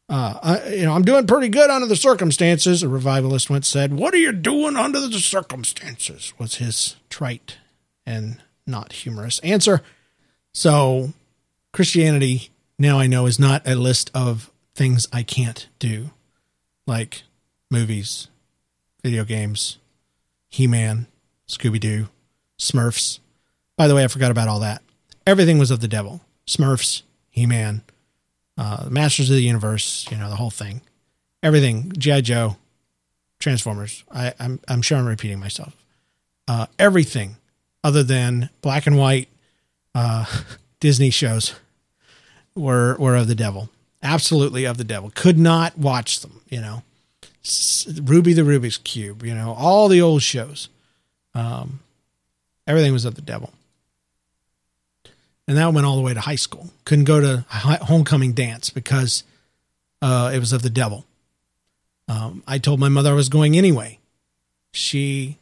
Uh, I, you know, I'm doing pretty good under the circumstances. A revivalist once said, "What are you doing under the circumstances?" Was his trite and not humorous answer. So, Christianity now I know is not a list of things I can't do, like movies, video games, He Man, Scooby Doo, Smurfs. By the way, I forgot about all that. Everything was of the devil. Smurfs, He Man, uh, Masters of the Universe, you know, the whole thing. Everything. G.I. Joe, Transformers. I, I'm, I'm sure I'm repeating myself. Uh, everything other than black and white uh, Disney shows were, were of the devil. Absolutely of the devil. Could not watch them, you know. Ruby the Rubik's Cube, you know, all the old shows. Um, everything was of the devil. And that went all the way to high school. Couldn't go to homecoming dance because uh, it was of the devil. Um, I told my mother I was going anyway. She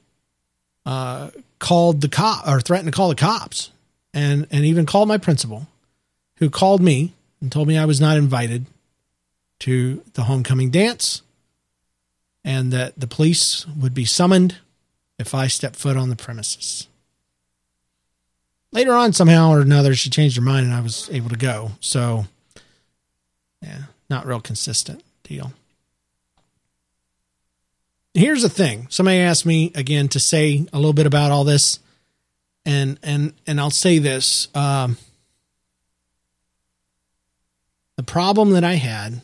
uh, called the cop or threatened to call the cops. and and even called my principal, who called me and told me I was not invited to the homecoming dance, and that the police would be summoned if I stepped foot on the premises. Later on, somehow or another, she changed her mind and I was able to go. So, yeah, not real consistent deal. Here's the thing. Somebody asked me again to say a little bit about all this, and and and I'll say this: um, the problem that I had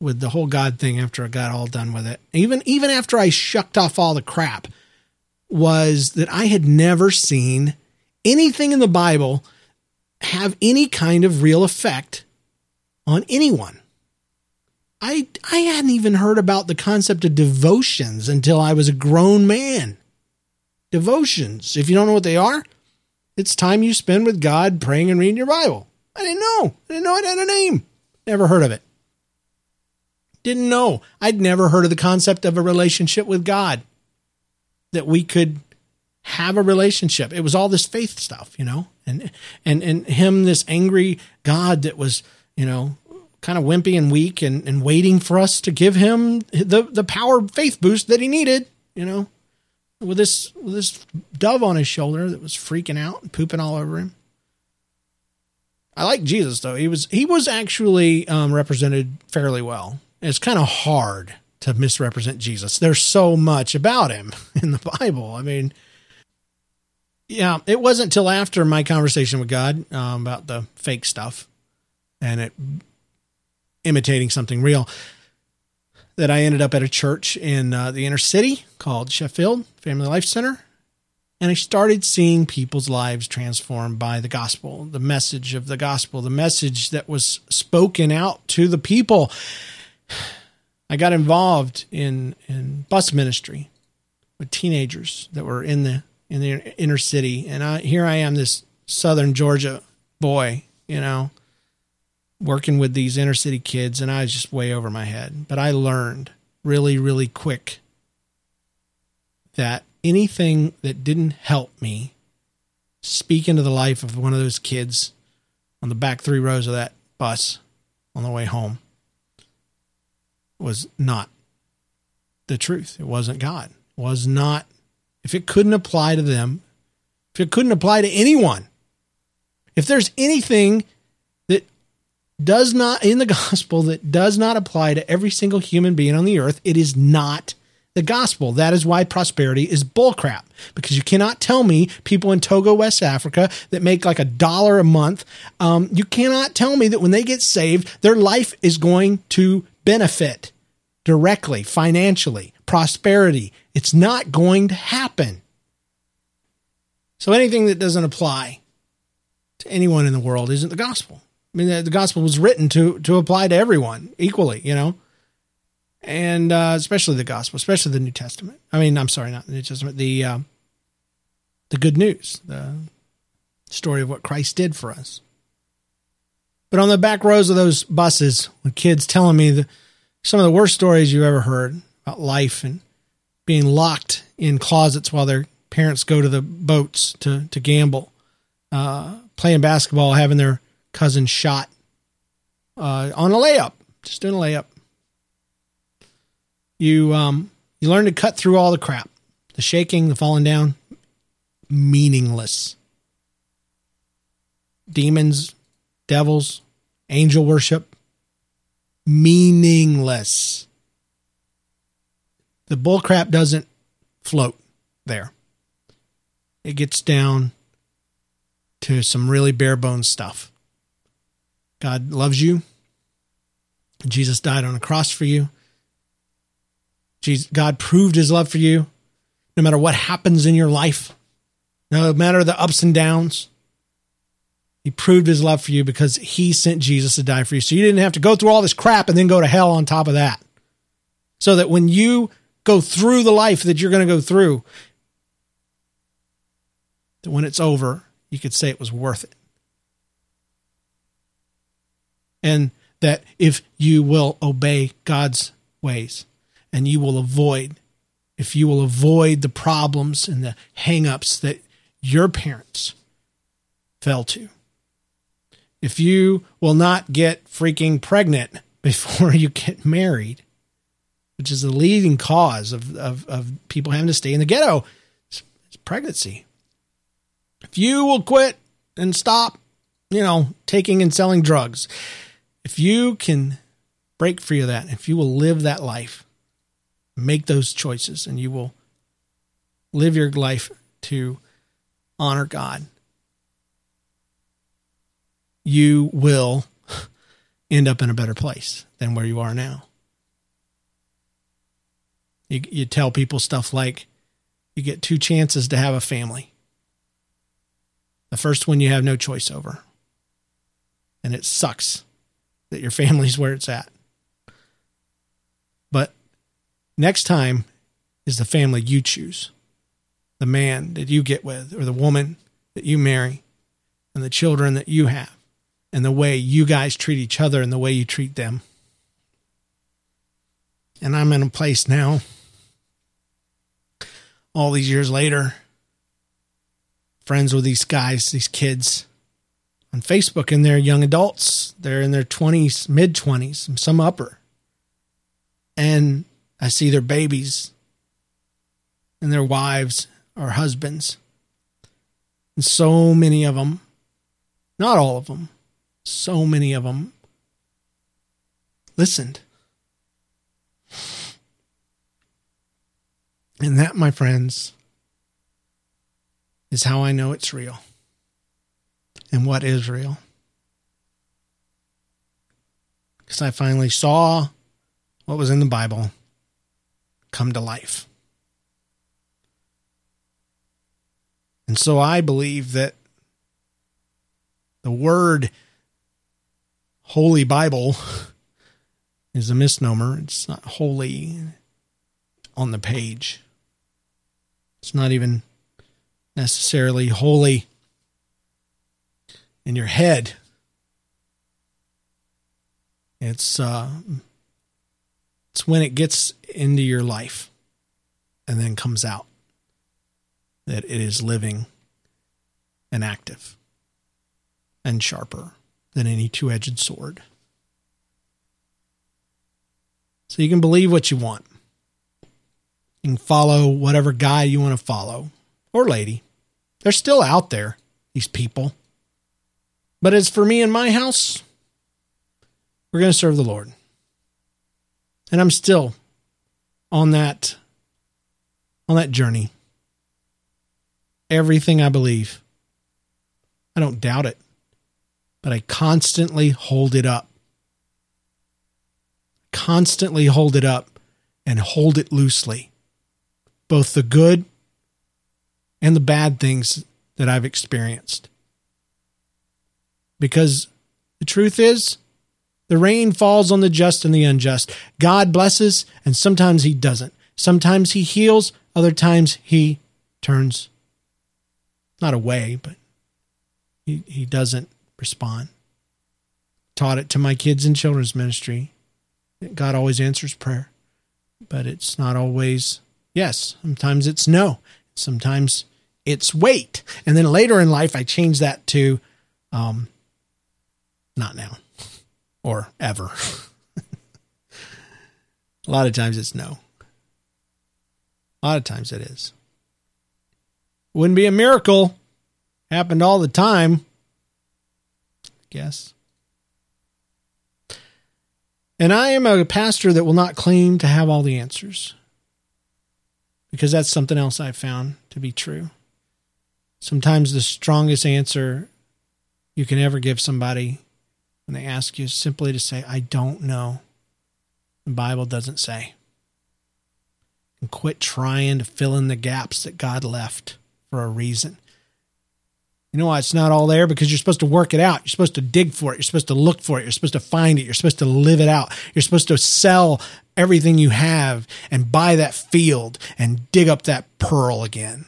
with the whole God thing after I got all done with it, even even after I shucked off all the crap, was that I had never seen anything in the Bible have any kind of real effect on anyone. I I hadn't even heard about the concept of devotions until I was a grown man. Devotions, if you don't know what they are, it's time you spend with God praying and reading your Bible. I didn't know. I didn't know it had a name. Never heard of it. Didn't know. I'd never heard of the concept of a relationship with God. That we could have a relationship. It was all this faith stuff, you know, and and and him, this angry God that was, you know, kind of wimpy and weak and, and waiting for us to give him the, the power faith boost that he needed, you know, with this, with this dove on his shoulder that was freaking out and pooping all over him. I like Jesus though. He was, he was actually um, represented fairly well. It's kind of hard to misrepresent Jesus. There's so much about him in the Bible. I mean, yeah, it wasn't till after my conversation with God um, about the fake stuff and it imitating something real. That I ended up at a church in uh, the inner city called Sheffield Family Life Center. And I started seeing people's lives transformed by the gospel, the message of the gospel, the message that was spoken out to the people. I got involved in, in bus ministry with teenagers that were in the in the inner city, and I here I am, this Southern Georgia boy, you know, working with these inner city kids, and I was just way over my head. But I learned really, really quick that anything that didn't help me speak into the life of one of those kids on the back three rows of that bus on the way home was not the truth. It wasn't God. It was not, if it couldn't apply to them, if it couldn't apply to anyone, if there's anything that does not in the gospel that does not apply to every single human being on the earth. It is not the gospel. That is why prosperity is bullcrap. Because you cannot tell me people in Togo, West Africa, that make like a dollar a month, um, you cannot tell me that when they get saved, their life is going to benefit directly, financially, prosperity. It's not going to happen. So anything that doesn't apply to anyone in the world isn't the gospel. I mean, the, gospel was written to to apply to everyone equally, you know, and uh, especially the gospel, especially the New Testament. I mean, I'm sorry, not the New Testament. The uh, the good news, the story of what Christ did for us. But on the back rows of those buses, with kids telling me the, some of the worst stories you ever heard about life and being locked in closets while their parents go to the boats to to gamble, uh, playing basketball, having their cousin shot uh, on a layup, just doing a layup. You um, you learn to cut through all the crap, the shaking, the falling down, meaningless. Demons, devils, angel worship, meaningless. The bullcrap doesn't float there. It gets down to some really bare bones stuff. God loves you. Jesus died on a cross for you. Jesus, God proved his love for you no matter what happens in your life, no matter the ups and downs. He proved his love for you because he sent Jesus to die for you. So you didn't have to go through all this crap and then go to hell on top of that. So that when you go through the life that you're going to go through, that when it's over, you could say it was worth it. and that if you will obey God's ways and you will avoid if you will avoid the problems and the hangups that your parents fell to. If you will not get freaking pregnant before you get married, which is the leading cause of, of, of people having to stay in the ghetto, it's, it's pregnancy. If you will quit and stop, you know, taking and selling drugs, if you can break free of that, if you will live that life, make those choices, and you will live your life to honor God, you will end up in a better place than where you are now. You, you tell people stuff like you get two chances to have a family. The first one you have no choice over. And it sucks that your family's where it's at. But next time is the family you choose the man that you get with, or the woman that you marry, and the children that you have, and the way you guys treat each other and the way you treat them. And I'm in a place now, all these years later, friends with these guys, these kids on Facebook, and they're young adults. They're in their 20s, mid 20s, some upper. And I see their babies and their wives or husbands. And so many of them, not all of them, so many of them listened. And that, my friends, is how I know it's real and what is real. Because I finally saw what was in the Bible come to life. And so I believe that the word Holy Bible is a misnomer. It's not holy on the page. It's not even necessarily holy in your head. It's uh, it's when it gets into your life and then comes out that it is living and active and sharper than any two edged sword. So you can believe what you want. You can follow whatever guy you want to follow or lady. They're still out there, these people. But as for me and my house, we're going to serve the Lord. And I'm still on that on that journey everything I believe. I don't doubt it, but I constantly hold it up. Constantly hold it up and hold it loosely. Both the good and the bad things that I've experienced. Because the truth is, the rain falls on the just and the unjust. God blesses, and sometimes He doesn't. Sometimes He heals, other times He turns not away, but he, he doesn't respond. Taught it to my kids in children's ministry. God always answers prayer, but it's not always yes. Sometimes it's no. Sometimes it's wait. And then later in life, I changed that to um, not now or ever. A lot of times it's no. A lot of times it is. Wouldn't be a miracle. Happened all the time. Guess. And I am a pastor that will not claim to have all the answers. Because that's something else I've found to be true. Sometimes the strongest answer you can ever give somebody when they ask you is simply to say, I don't know. The Bible doesn't say. And quit trying to fill in the gaps that God left for a reason. You know why it's not all there? Because you're supposed to work it out. You're supposed to dig for it. You're supposed to look for it. You're supposed to find it. You're supposed to live it out. You're supposed to sell everything you have and buy that field and dig up that pearl again.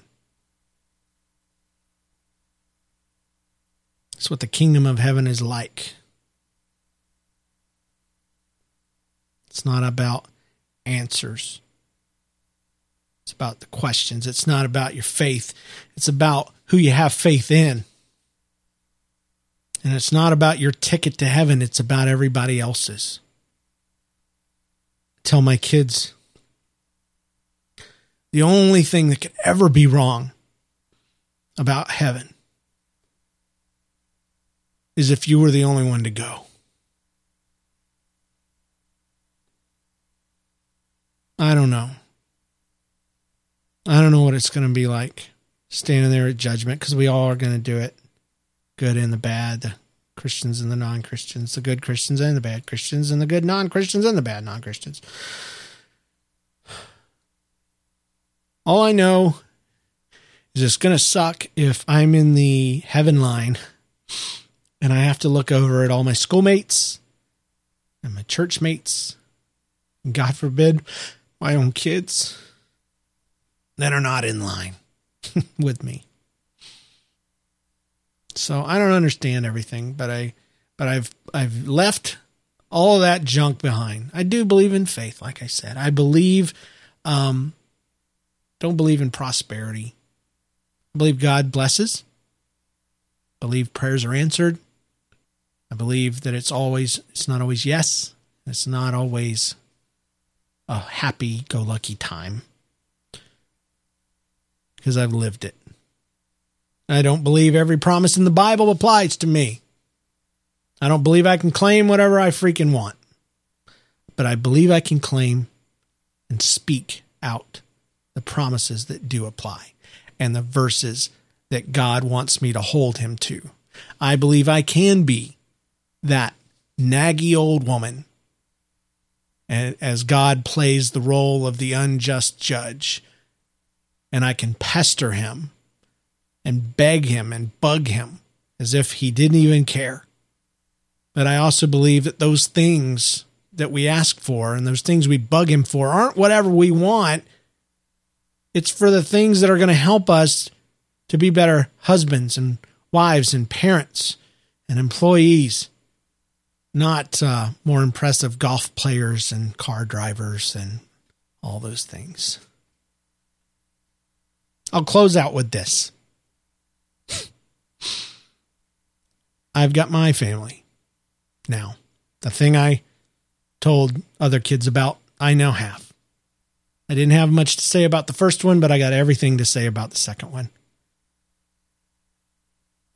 That's what the kingdom of heaven is like. It's not about answers. It's about the questions. It's not about your faith. It's about who you have faith in. And it's not about your ticket to heaven, it's about everybody else's. Tell my kids the only thing that could ever be wrong about heaven is if you were the only one to go. I don't know. I don't know what it's going to be like standing there at judgment because we all are going to do it good and the bad, the Christians and the non Christians, the good Christians and the bad Christians, and the good non Christians and the bad non Christians. All I know is it's going to suck if I'm in the heaven line and I have to look over at all my schoolmates and my church mates, and God forbid, my own kids that are not in line with me. So I don't understand everything, but I but I've I've left all of that junk behind. I do believe in faith, like I said. I believe um don't believe in prosperity. I believe God blesses. I believe prayers are answered. I believe that it's always it's not always yes. It's not always a happy go lucky time. Because I've lived it. I don't believe every promise in the Bible applies to me. I don't believe I can claim whatever I freaking want. But I believe I can claim and speak out the promises that do apply and the verses that God wants me to hold him to. I believe I can be that naggy old woman and as God plays the role of the unjust judge and I can pester him and beg him and bug him as if he didn't even care. But I also believe that those things that we ask for and those things we bug him for aren't whatever we want. It's for the things that are going to help us to be better husbands and wives and parents and employees, not uh, more impressive golf players and car drivers and all those things. I'll close out with this. I've got my family now. The thing I told other kids about, I now have. I didn't have much to say about the first one, but I got everything to say about the second one.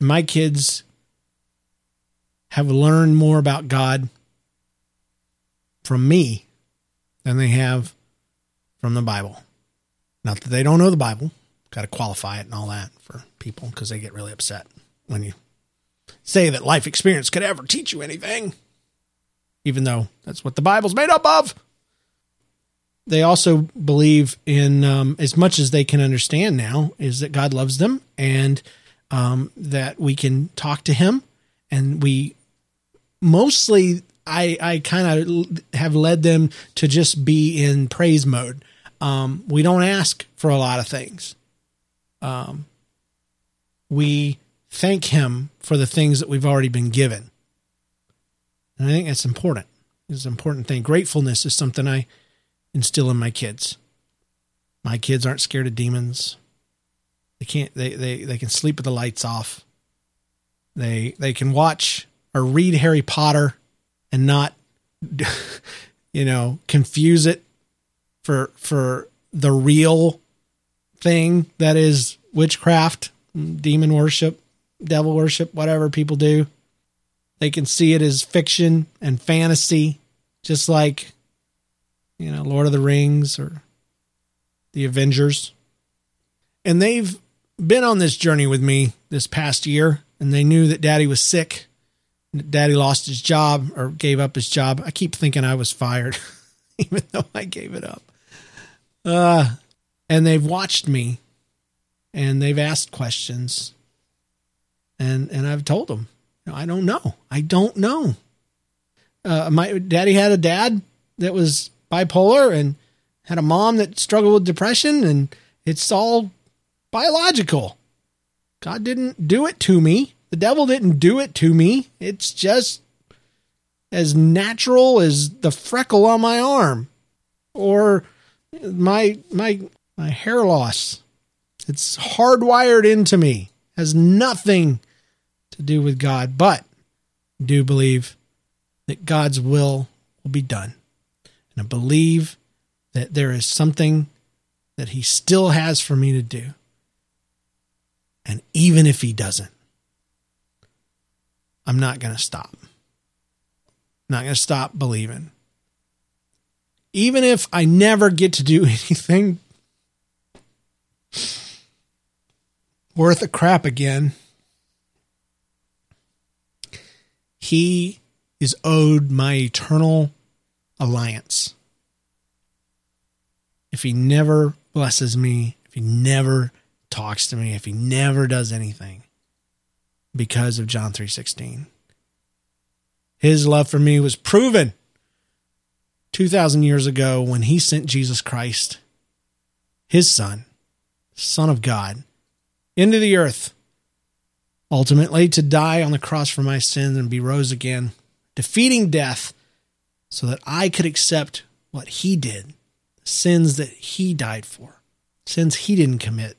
My kids have learned more about God from me than they have from the Bible. Not that they don't know the Bible, got to qualify it and all that for people because they get really upset when you say that life experience could ever teach you anything, even though that's what the Bible's made up of. They also believe in, um, as much as they can understand now, is that God loves them and um, that we can talk to Him. And we mostly, I, I kind of have led them to just be in praise mode. Um, we don't ask for a lot of things. Um, we thank Him for the things that we've already been given. And I think that's important. It's an important thing. Gratefulness is something I instill in my kids. My kids aren't scared of demons. They can't they, they, they can sleep with the lights off. They they can watch or read Harry Potter and not you know, confuse it for for the real thing that is witchcraft, demon worship devil worship, whatever people do. They can see it as fiction and fantasy, just like, you know, Lord of the Rings or the Avengers. And they've been on this journey with me this past year, and they knew that daddy was sick. Daddy lost his job or gave up his job. I keep thinking I was fired, even though I gave it up. Uh, and they've watched me and they've asked questions and and I've told them, I don't know. I don't know. Uh, my daddy had a dad that was bipolar and had a mom that struggled with depression, and it's all biological. God didn't do it to me. The devil didn't do it to me. It's just as natural as the freckle on my arm or my my my hair loss. It's hardwired into me has nothing to do with God, but I do believe that God's will will be done. And I believe that there is something that He still has for me to do. And even if He doesn't, I'm not going to stop. I'm not going to stop believing. Even if I never get to do anything worth a crap again, he is owed my eternal alliance. If he never blesses me, if he never talks to me, if he never does anything because of John 3:16. His love for me was proven 2000 years ago when he sent Jesus Christ, his son, son of God, into the earth ultimately to die on the cross for my sins and be rose again, defeating death so that I could accept what he did, sins that he died for, sins he didn't commit.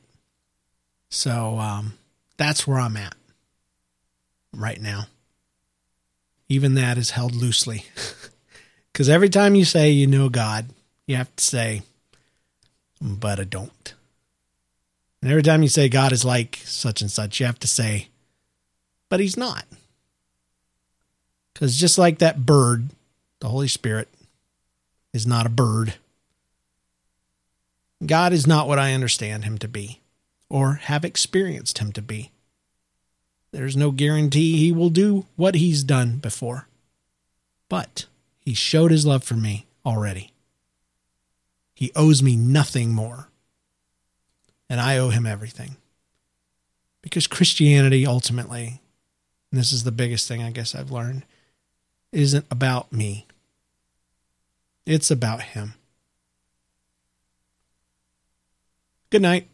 So um, that's where I'm at right now. Even that is held loosely. Because every time you say you know God, you have to say, but I don't. And every time you say God is like such and such, you have to say, but he's not. Because just like that bird, the Holy Spirit is not a bird. God is not what I understand him to be or have experienced him to be. There's no guarantee he will do what he's done before. But he showed his love for me already. He owes me nothing more. And I owe him everything. Because Christianity ultimately and this is the biggest thing I guess I've learned, isn't about me. It's about him. Good night.